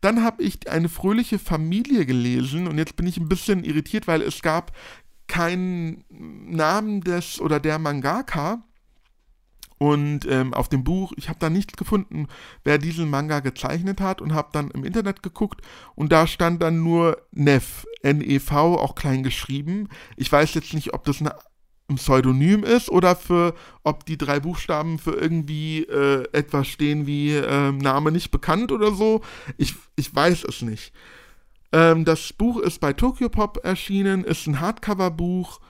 Dann habe ich eine fröhliche Familie gelesen und jetzt bin ich ein bisschen irritiert, weil es gab keinen Namen des oder der Mangaka. Und ähm, auf dem Buch, ich habe da nichts gefunden, wer diesen Manga gezeichnet hat und habe dann im Internet geguckt und da stand dann nur Nev, N-E-V, auch klein geschrieben. Ich weiß jetzt nicht, ob das eine ein Pseudonym ist oder für, ob die drei Buchstaben für irgendwie äh, etwas stehen wie äh, Name nicht bekannt oder so. Ich, ich weiß es nicht. Ähm, das Buch ist bei Tokyo Pop erschienen, ist ein Hardcover-Buch,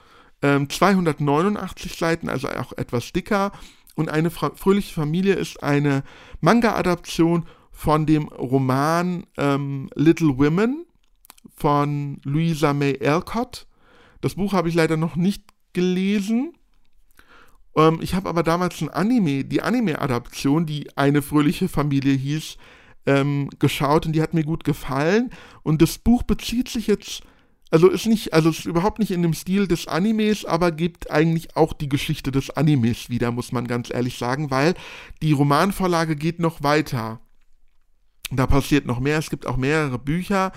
ähm, 289 Seiten, also auch etwas dicker. Und eine fröhliche Familie ist eine Manga-Adaption von dem Roman ähm, Little Women von Louisa May Alcott. Das Buch habe ich leider noch nicht gelesen. Ähm, ich habe aber damals ein Anime, die Anime-Adaption, die eine fröhliche Familie hieß, ähm, geschaut und die hat mir gut gefallen. Und das Buch bezieht sich jetzt, also ist nicht, also ist überhaupt nicht in dem Stil des Animes, aber gibt eigentlich auch die Geschichte des Animes wieder, muss man ganz ehrlich sagen, weil die Romanvorlage geht noch weiter. Da passiert noch mehr, es gibt auch mehrere Bücher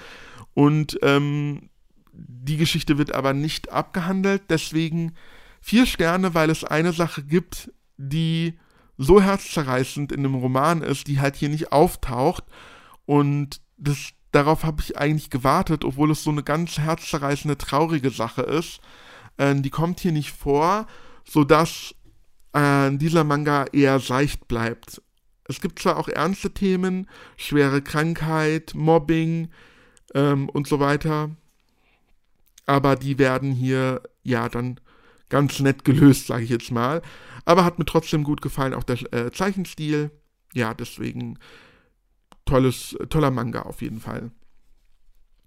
und ähm, die Geschichte wird aber nicht abgehandelt, deswegen vier Sterne, weil es eine Sache gibt, die so herzzerreißend in dem Roman ist, die halt hier nicht auftaucht. Und das, darauf habe ich eigentlich gewartet, obwohl es so eine ganz herzzerreißende, traurige Sache ist. Äh, die kommt hier nicht vor, sodass äh, dieser Manga eher seicht bleibt. Es gibt zwar auch ernste Themen, schwere Krankheit, Mobbing ähm, und so weiter, aber die werden hier ja dann ganz nett gelöst, sage ich jetzt mal. Aber hat mir trotzdem gut gefallen, auch der äh, Zeichenstil. Ja, deswegen tolles, toller Manga auf jeden Fall.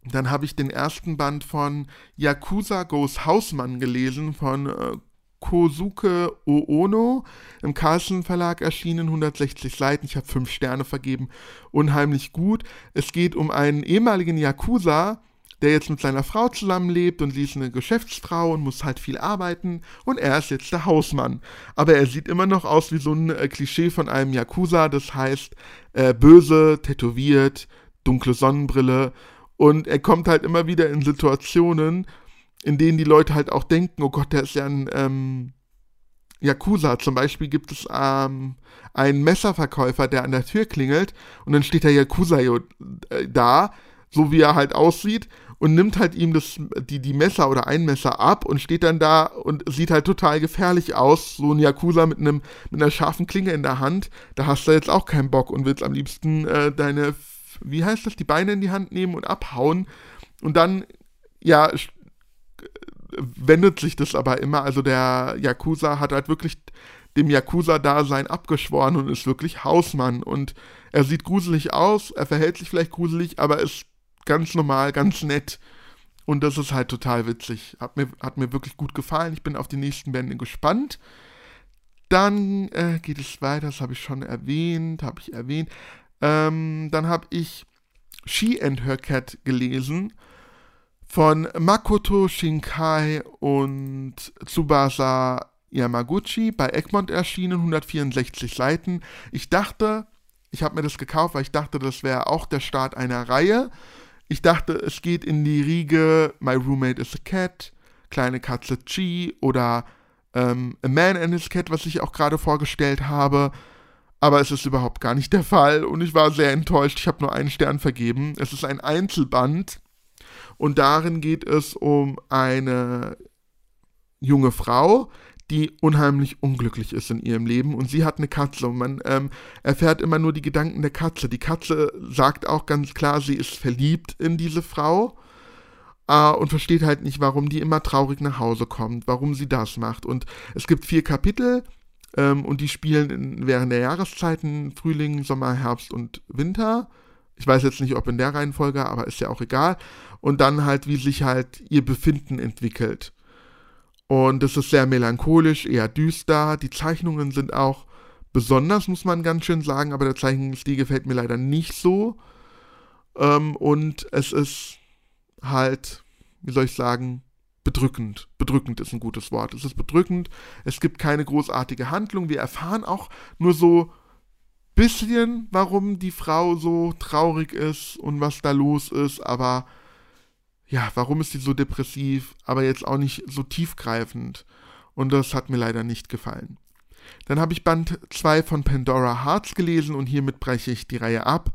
Dann habe ich den ersten Band von Yakuza Goes Hausmann gelesen von äh, Kosuke Oono im Carlsen Verlag erschienen, 160 Seiten. Ich habe fünf Sterne vergeben. Unheimlich gut. Es geht um einen ehemaligen Yakuza, der jetzt mit seiner Frau zusammenlebt und sie ist eine Geschäftsfrau und muss halt viel arbeiten und er ist jetzt der Hausmann. Aber er sieht immer noch aus wie so ein äh, Klischee von einem Yakuza, das heißt äh, böse, tätowiert, dunkle Sonnenbrille und er kommt halt immer wieder in Situationen, in denen die Leute halt auch denken, oh Gott, der ist ja ein ähm, Yakuza. Zum Beispiel gibt es ähm, einen Messerverkäufer, der an der Tür klingelt und dann steht der Yakuza äh, da, so wie er halt aussieht und nimmt halt ihm das, die, die Messer oder ein Messer ab und steht dann da und sieht halt total gefährlich aus. So ein Yakuza mit einem, mit einer scharfen Klinge in der Hand, da hast du jetzt auch keinen Bock und willst am liebsten äh, deine, wie heißt das, die Beine in die Hand nehmen und abhauen. Und dann, ja, wendet sich das aber immer. Also der Yakuza hat halt wirklich dem Yakuza-Dasein abgeschworen und ist wirklich Hausmann. Und er sieht gruselig aus, er verhält sich vielleicht gruselig, aber ist ganz normal, ganz nett. Und das ist halt total witzig. Hat mir, hat mir wirklich gut gefallen. Ich bin auf die nächsten Bände gespannt. Dann äh, geht es weiter, das habe ich schon erwähnt, habe ich erwähnt. Ähm, dann habe ich She and Her Cat gelesen von Makoto Shinkai und Tsubasa Yamaguchi bei Egmont erschienen, 164 Seiten. Ich dachte, ich habe mir das gekauft, weil ich dachte, das wäre auch der Start einer Reihe. Ich dachte, es geht in die Riege My Roommate is a Cat, Kleine Katze Chi oder ähm, A Man and His Cat, was ich auch gerade vorgestellt habe. Aber es ist überhaupt gar nicht der Fall und ich war sehr enttäuscht. Ich habe nur einen Stern vergeben. Es ist ein Einzelband und darin geht es um eine junge Frau, die unheimlich unglücklich ist in ihrem Leben und sie hat eine Katze und man ähm, erfährt immer nur die Gedanken der Katze. Die Katze sagt auch ganz klar, sie ist verliebt in diese Frau äh, und versteht halt nicht, warum die immer traurig nach Hause kommt, warum sie das macht. Und es gibt vier Kapitel ähm, und die spielen in, während der Jahreszeiten Frühling, Sommer, Herbst und Winter. Ich weiß jetzt nicht, ob in der Reihenfolge, aber ist ja auch egal. Und dann halt, wie sich halt ihr Befinden entwickelt. Und es ist sehr melancholisch, eher düster. Die Zeichnungen sind auch besonders, muss man ganz schön sagen, aber der Zeichenstil gefällt mir leider nicht so. Ähm, und es ist halt, wie soll ich sagen, bedrückend. Bedrückend ist ein gutes Wort. Es ist bedrückend. Es gibt keine großartige Handlung. Wir erfahren auch nur so bisschen, warum die Frau so traurig ist und was da los ist, aber ja, warum ist sie so depressiv, aber jetzt auch nicht so tiefgreifend. Und das hat mir leider nicht gefallen. Dann habe ich Band 2 von Pandora Hearts gelesen und hiermit breche ich die Reihe ab.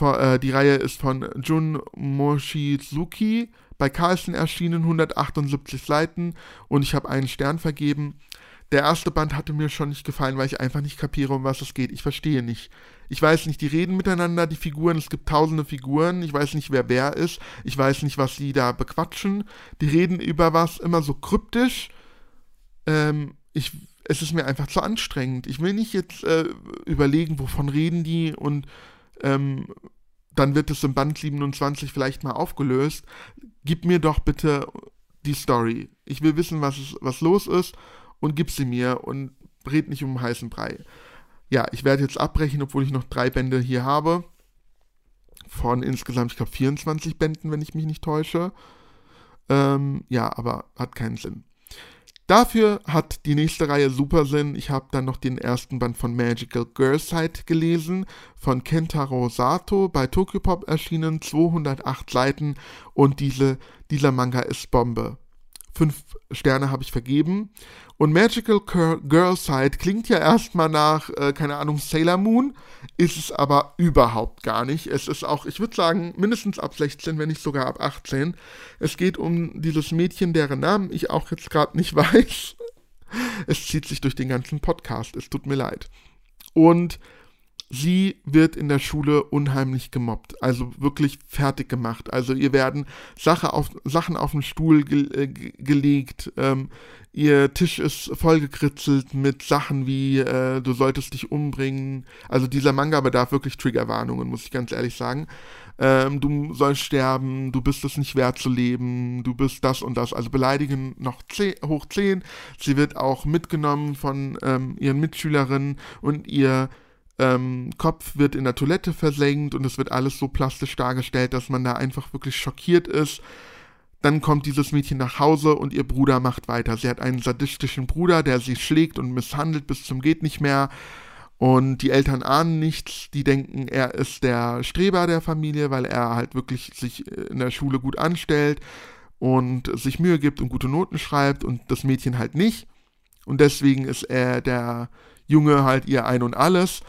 Äh, die Reihe ist von Jun Moshizuki, bei Carlsen erschienen, 178 Seiten und ich habe einen Stern vergeben. Der erste Band hatte mir schon nicht gefallen, weil ich einfach nicht kapiere, um was es geht. Ich verstehe nicht. Ich weiß nicht, die reden miteinander, die Figuren, es gibt tausende Figuren, ich weiß nicht, wer wer ist, ich weiß nicht, was sie da bequatschen. Die reden über was immer so kryptisch. Ähm, ich, es ist mir einfach zu anstrengend. Ich will nicht jetzt äh, überlegen, wovon reden die und ähm, dann wird es im Band 27 vielleicht mal aufgelöst. Gib mir doch bitte die Story. Ich will wissen, was, was los ist und gib sie mir und red nicht um heißen Brei. Ja, ich werde jetzt abbrechen, obwohl ich noch drei Bände hier habe. Von insgesamt, ich glaube, 24 Bänden, wenn ich mich nicht täusche. Ähm, ja, aber hat keinen Sinn. Dafür hat die nächste Reihe super Sinn. Ich habe dann noch den ersten Band von Magical Girl Side gelesen, von Kentaro Sato, bei Tokyopop erschienen, 208 Seiten und diese, dieser Manga ist Bombe. Fünf Sterne habe ich vergeben. Und Magical Girl Side klingt ja erstmal nach, äh, keine Ahnung, Sailor Moon, ist es aber überhaupt gar nicht. Es ist auch, ich würde sagen, mindestens ab 16, wenn nicht sogar ab 18. Es geht um dieses Mädchen, deren Namen ich auch jetzt gerade nicht weiß. Es zieht sich durch den ganzen Podcast, es tut mir leid. Und sie wird in der Schule unheimlich gemobbt, also wirklich fertig gemacht. Also ihr werden Sache auf, Sachen auf den Stuhl ge äh, gelegt, ähm, ihr Tisch ist vollgekritzelt mit Sachen wie äh, du solltest dich umbringen. Also dieser Manga bedarf wirklich Triggerwarnungen, muss ich ganz ehrlich sagen. Ähm, du sollst sterben, du bist es nicht wert zu leben, du bist das und das. Also beleidigen noch 10, hoch 10. Sie wird auch mitgenommen von ähm, ihren Mitschülerinnen und ihr ähm, Kopf wird in der Toilette versenkt und es wird alles so plastisch dargestellt, dass man da einfach wirklich schockiert ist. Dann kommt dieses Mädchen nach Hause und ihr Bruder macht weiter. Sie hat einen sadistischen Bruder, der sie schlägt und misshandelt bis zum geht nicht mehr. Und die Eltern ahnen nichts, die denken, er ist der Streber der Familie, weil er halt wirklich sich in der Schule gut anstellt und sich Mühe gibt und gute Noten schreibt und das Mädchen halt nicht. Und deswegen ist er der Junge halt ihr Ein und alles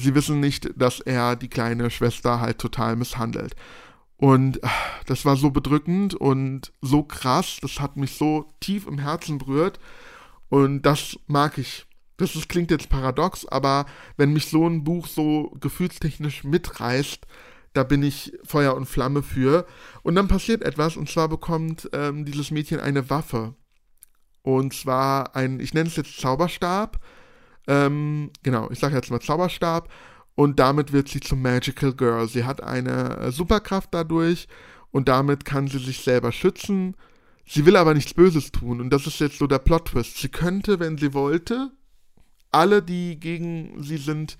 sie wissen nicht, dass er die kleine Schwester halt total misshandelt. Und ah, das war so bedrückend und so krass, das hat mich so tief im Herzen berührt. Und das mag ich. Das ist, klingt jetzt paradox, aber wenn mich so ein Buch so gefühlstechnisch mitreißt, da bin ich Feuer und Flamme für. Und dann passiert etwas, und zwar bekommt ähm, dieses Mädchen eine Waffe. Und zwar ein, ich nenne es jetzt Zauberstab, ähm, genau, ich sage jetzt mal Zauberstab. Und damit wird sie zum Magical Girl. Sie hat eine äh, Superkraft dadurch und damit kann sie sich selber schützen. Sie will aber nichts Böses tun. Und das ist jetzt so der Plot-Twist. Sie könnte, wenn sie wollte, alle, die gegen sie sind,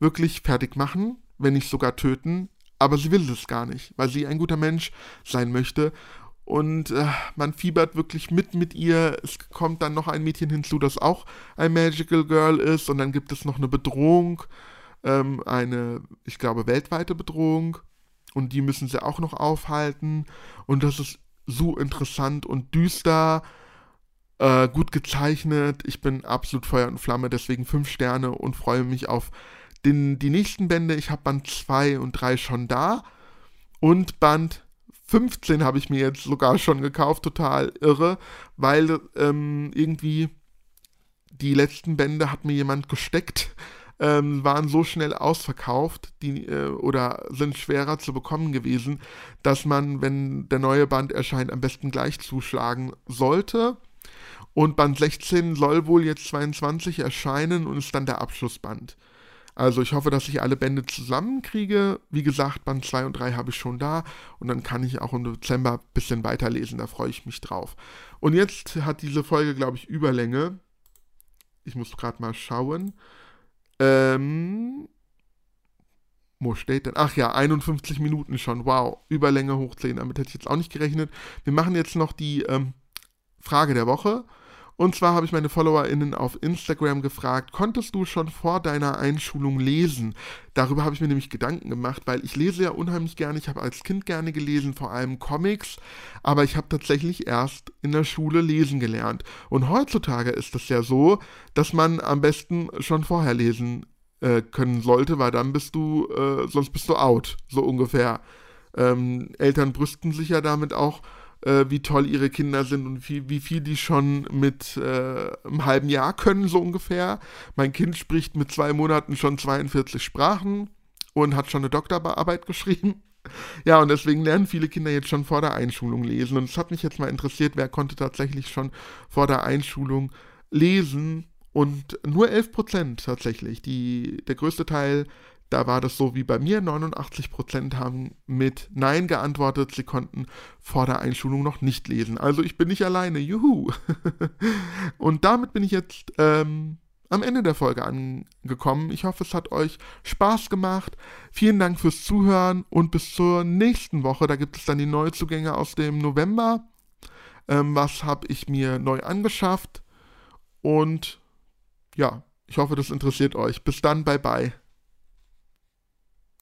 wirklich fertig machen, wenn nicht sogar töten. Aber sie will es gar nicht, weil sie ein guter Mensch sein möchte und äh, man fiebert wirklich mit mit ihr. Es kommt dann noch ein Mädchen hinzu, das auch ein Magical Girl ist und dann gibt es noch eine Bedrohung, ähm, eine, ich glaube, weltweite Bedrohung und die müssen sie auch noch aufhalten und das ist so interessant und düster, äh, gut gezeichnet. Ich bin absolut Feuer und Flamme, deswegen fünf Sterne und freue mich auf den, die nächsten Bände. Ich habe Band 2 und 3 schon da und Band 15 habe ich mir jetzt sogar schon gekauft, total irre, weil ähm, irgendwie die letzten Bände hat mir jemand gesteckt, ähm, waren so schnell ausverkauft die, äh, oder sind schwerer zu bekommen gewesen, dass man, wenn der neue Band erscheint, am besten gleich zuschlagen sollte. Und Band 16 soll wohl jetzt 22 erscheinen und ist dann der Abschlussband. Also ich hoffe, dass ich alle Bände zusammenkriege. Wie gesagt, Band 2 und 3 habe ich schon da und dann kann ich auch im Dezember ein bisschen weiterlesen, da freue ich mich drauf. Und jetzt hat diese Folge, glaube ich, Überlänge. Ich muss gerade mal schauen. Ähm, wo steht denn? Ach ja, 51 Minuten schon. Wow, Überlänge hoch 10. Damit hätte ich jetzt auch nicht gerechnet. Wir machen jetzt noch die ähm, Frage der Woche. Und zwar habe ich meine FollowerInnen auf Instagram gefragt, konntest du schon vor deiner Einschulung lesen? Darüber habe ich mir nämlich Gedanken gemacht, weil ich lese ja unheimlich gerne. Ich habe als Kind gerne gelesen, vor allem Comics, aber ich habe tatsächlich erst in der Schule lesen gelernt. Und heutzutage ist es ja so, dass man am besten schon vorher lesen äh, können sollte, weil dann bist du, äh, sonst bist du out, so ungefähr. Ähm, Eltern brüsten sich ja damit auch äh, wie toll ihre Kinder sind und wie, wie viel die schon mit äh, einem halben Jahr können, so ungefähr. Mein Kind spricht mit zwei Monaten schon 42 Sprachen und hat schon eine Doktorarbeit geschrieben. Ja, und deswegen lernen viele Kinder jetzt schon vor der Einschulung lesen. Und es hat mich jetzt mal interessiert, wer konnte tatsächlich schon vor der Einschulung lesen. Und nur 11 Prozent tatsächlich. Die, der größte Teil da war das so wie bei mir, 89% haben mit Nein geantwortet, sie konnten vor der Einschulung noch nicht lesen. Also ich bin nicht alleine, juhu. Und damit bin ich jetzt ähm, am Ende der Folge angekommen. Ich hoffe, es hat euch Spaß gemacht. Vielen Dank fürs Zuhören und bis zur nächsten Woche. Da gibt es dann die Neuzugänge aus dem November. Ähm, was habe ich mir neu angeschafft? Und ja, ich hoffe, das interessiert euch. Bis dann, bye bye.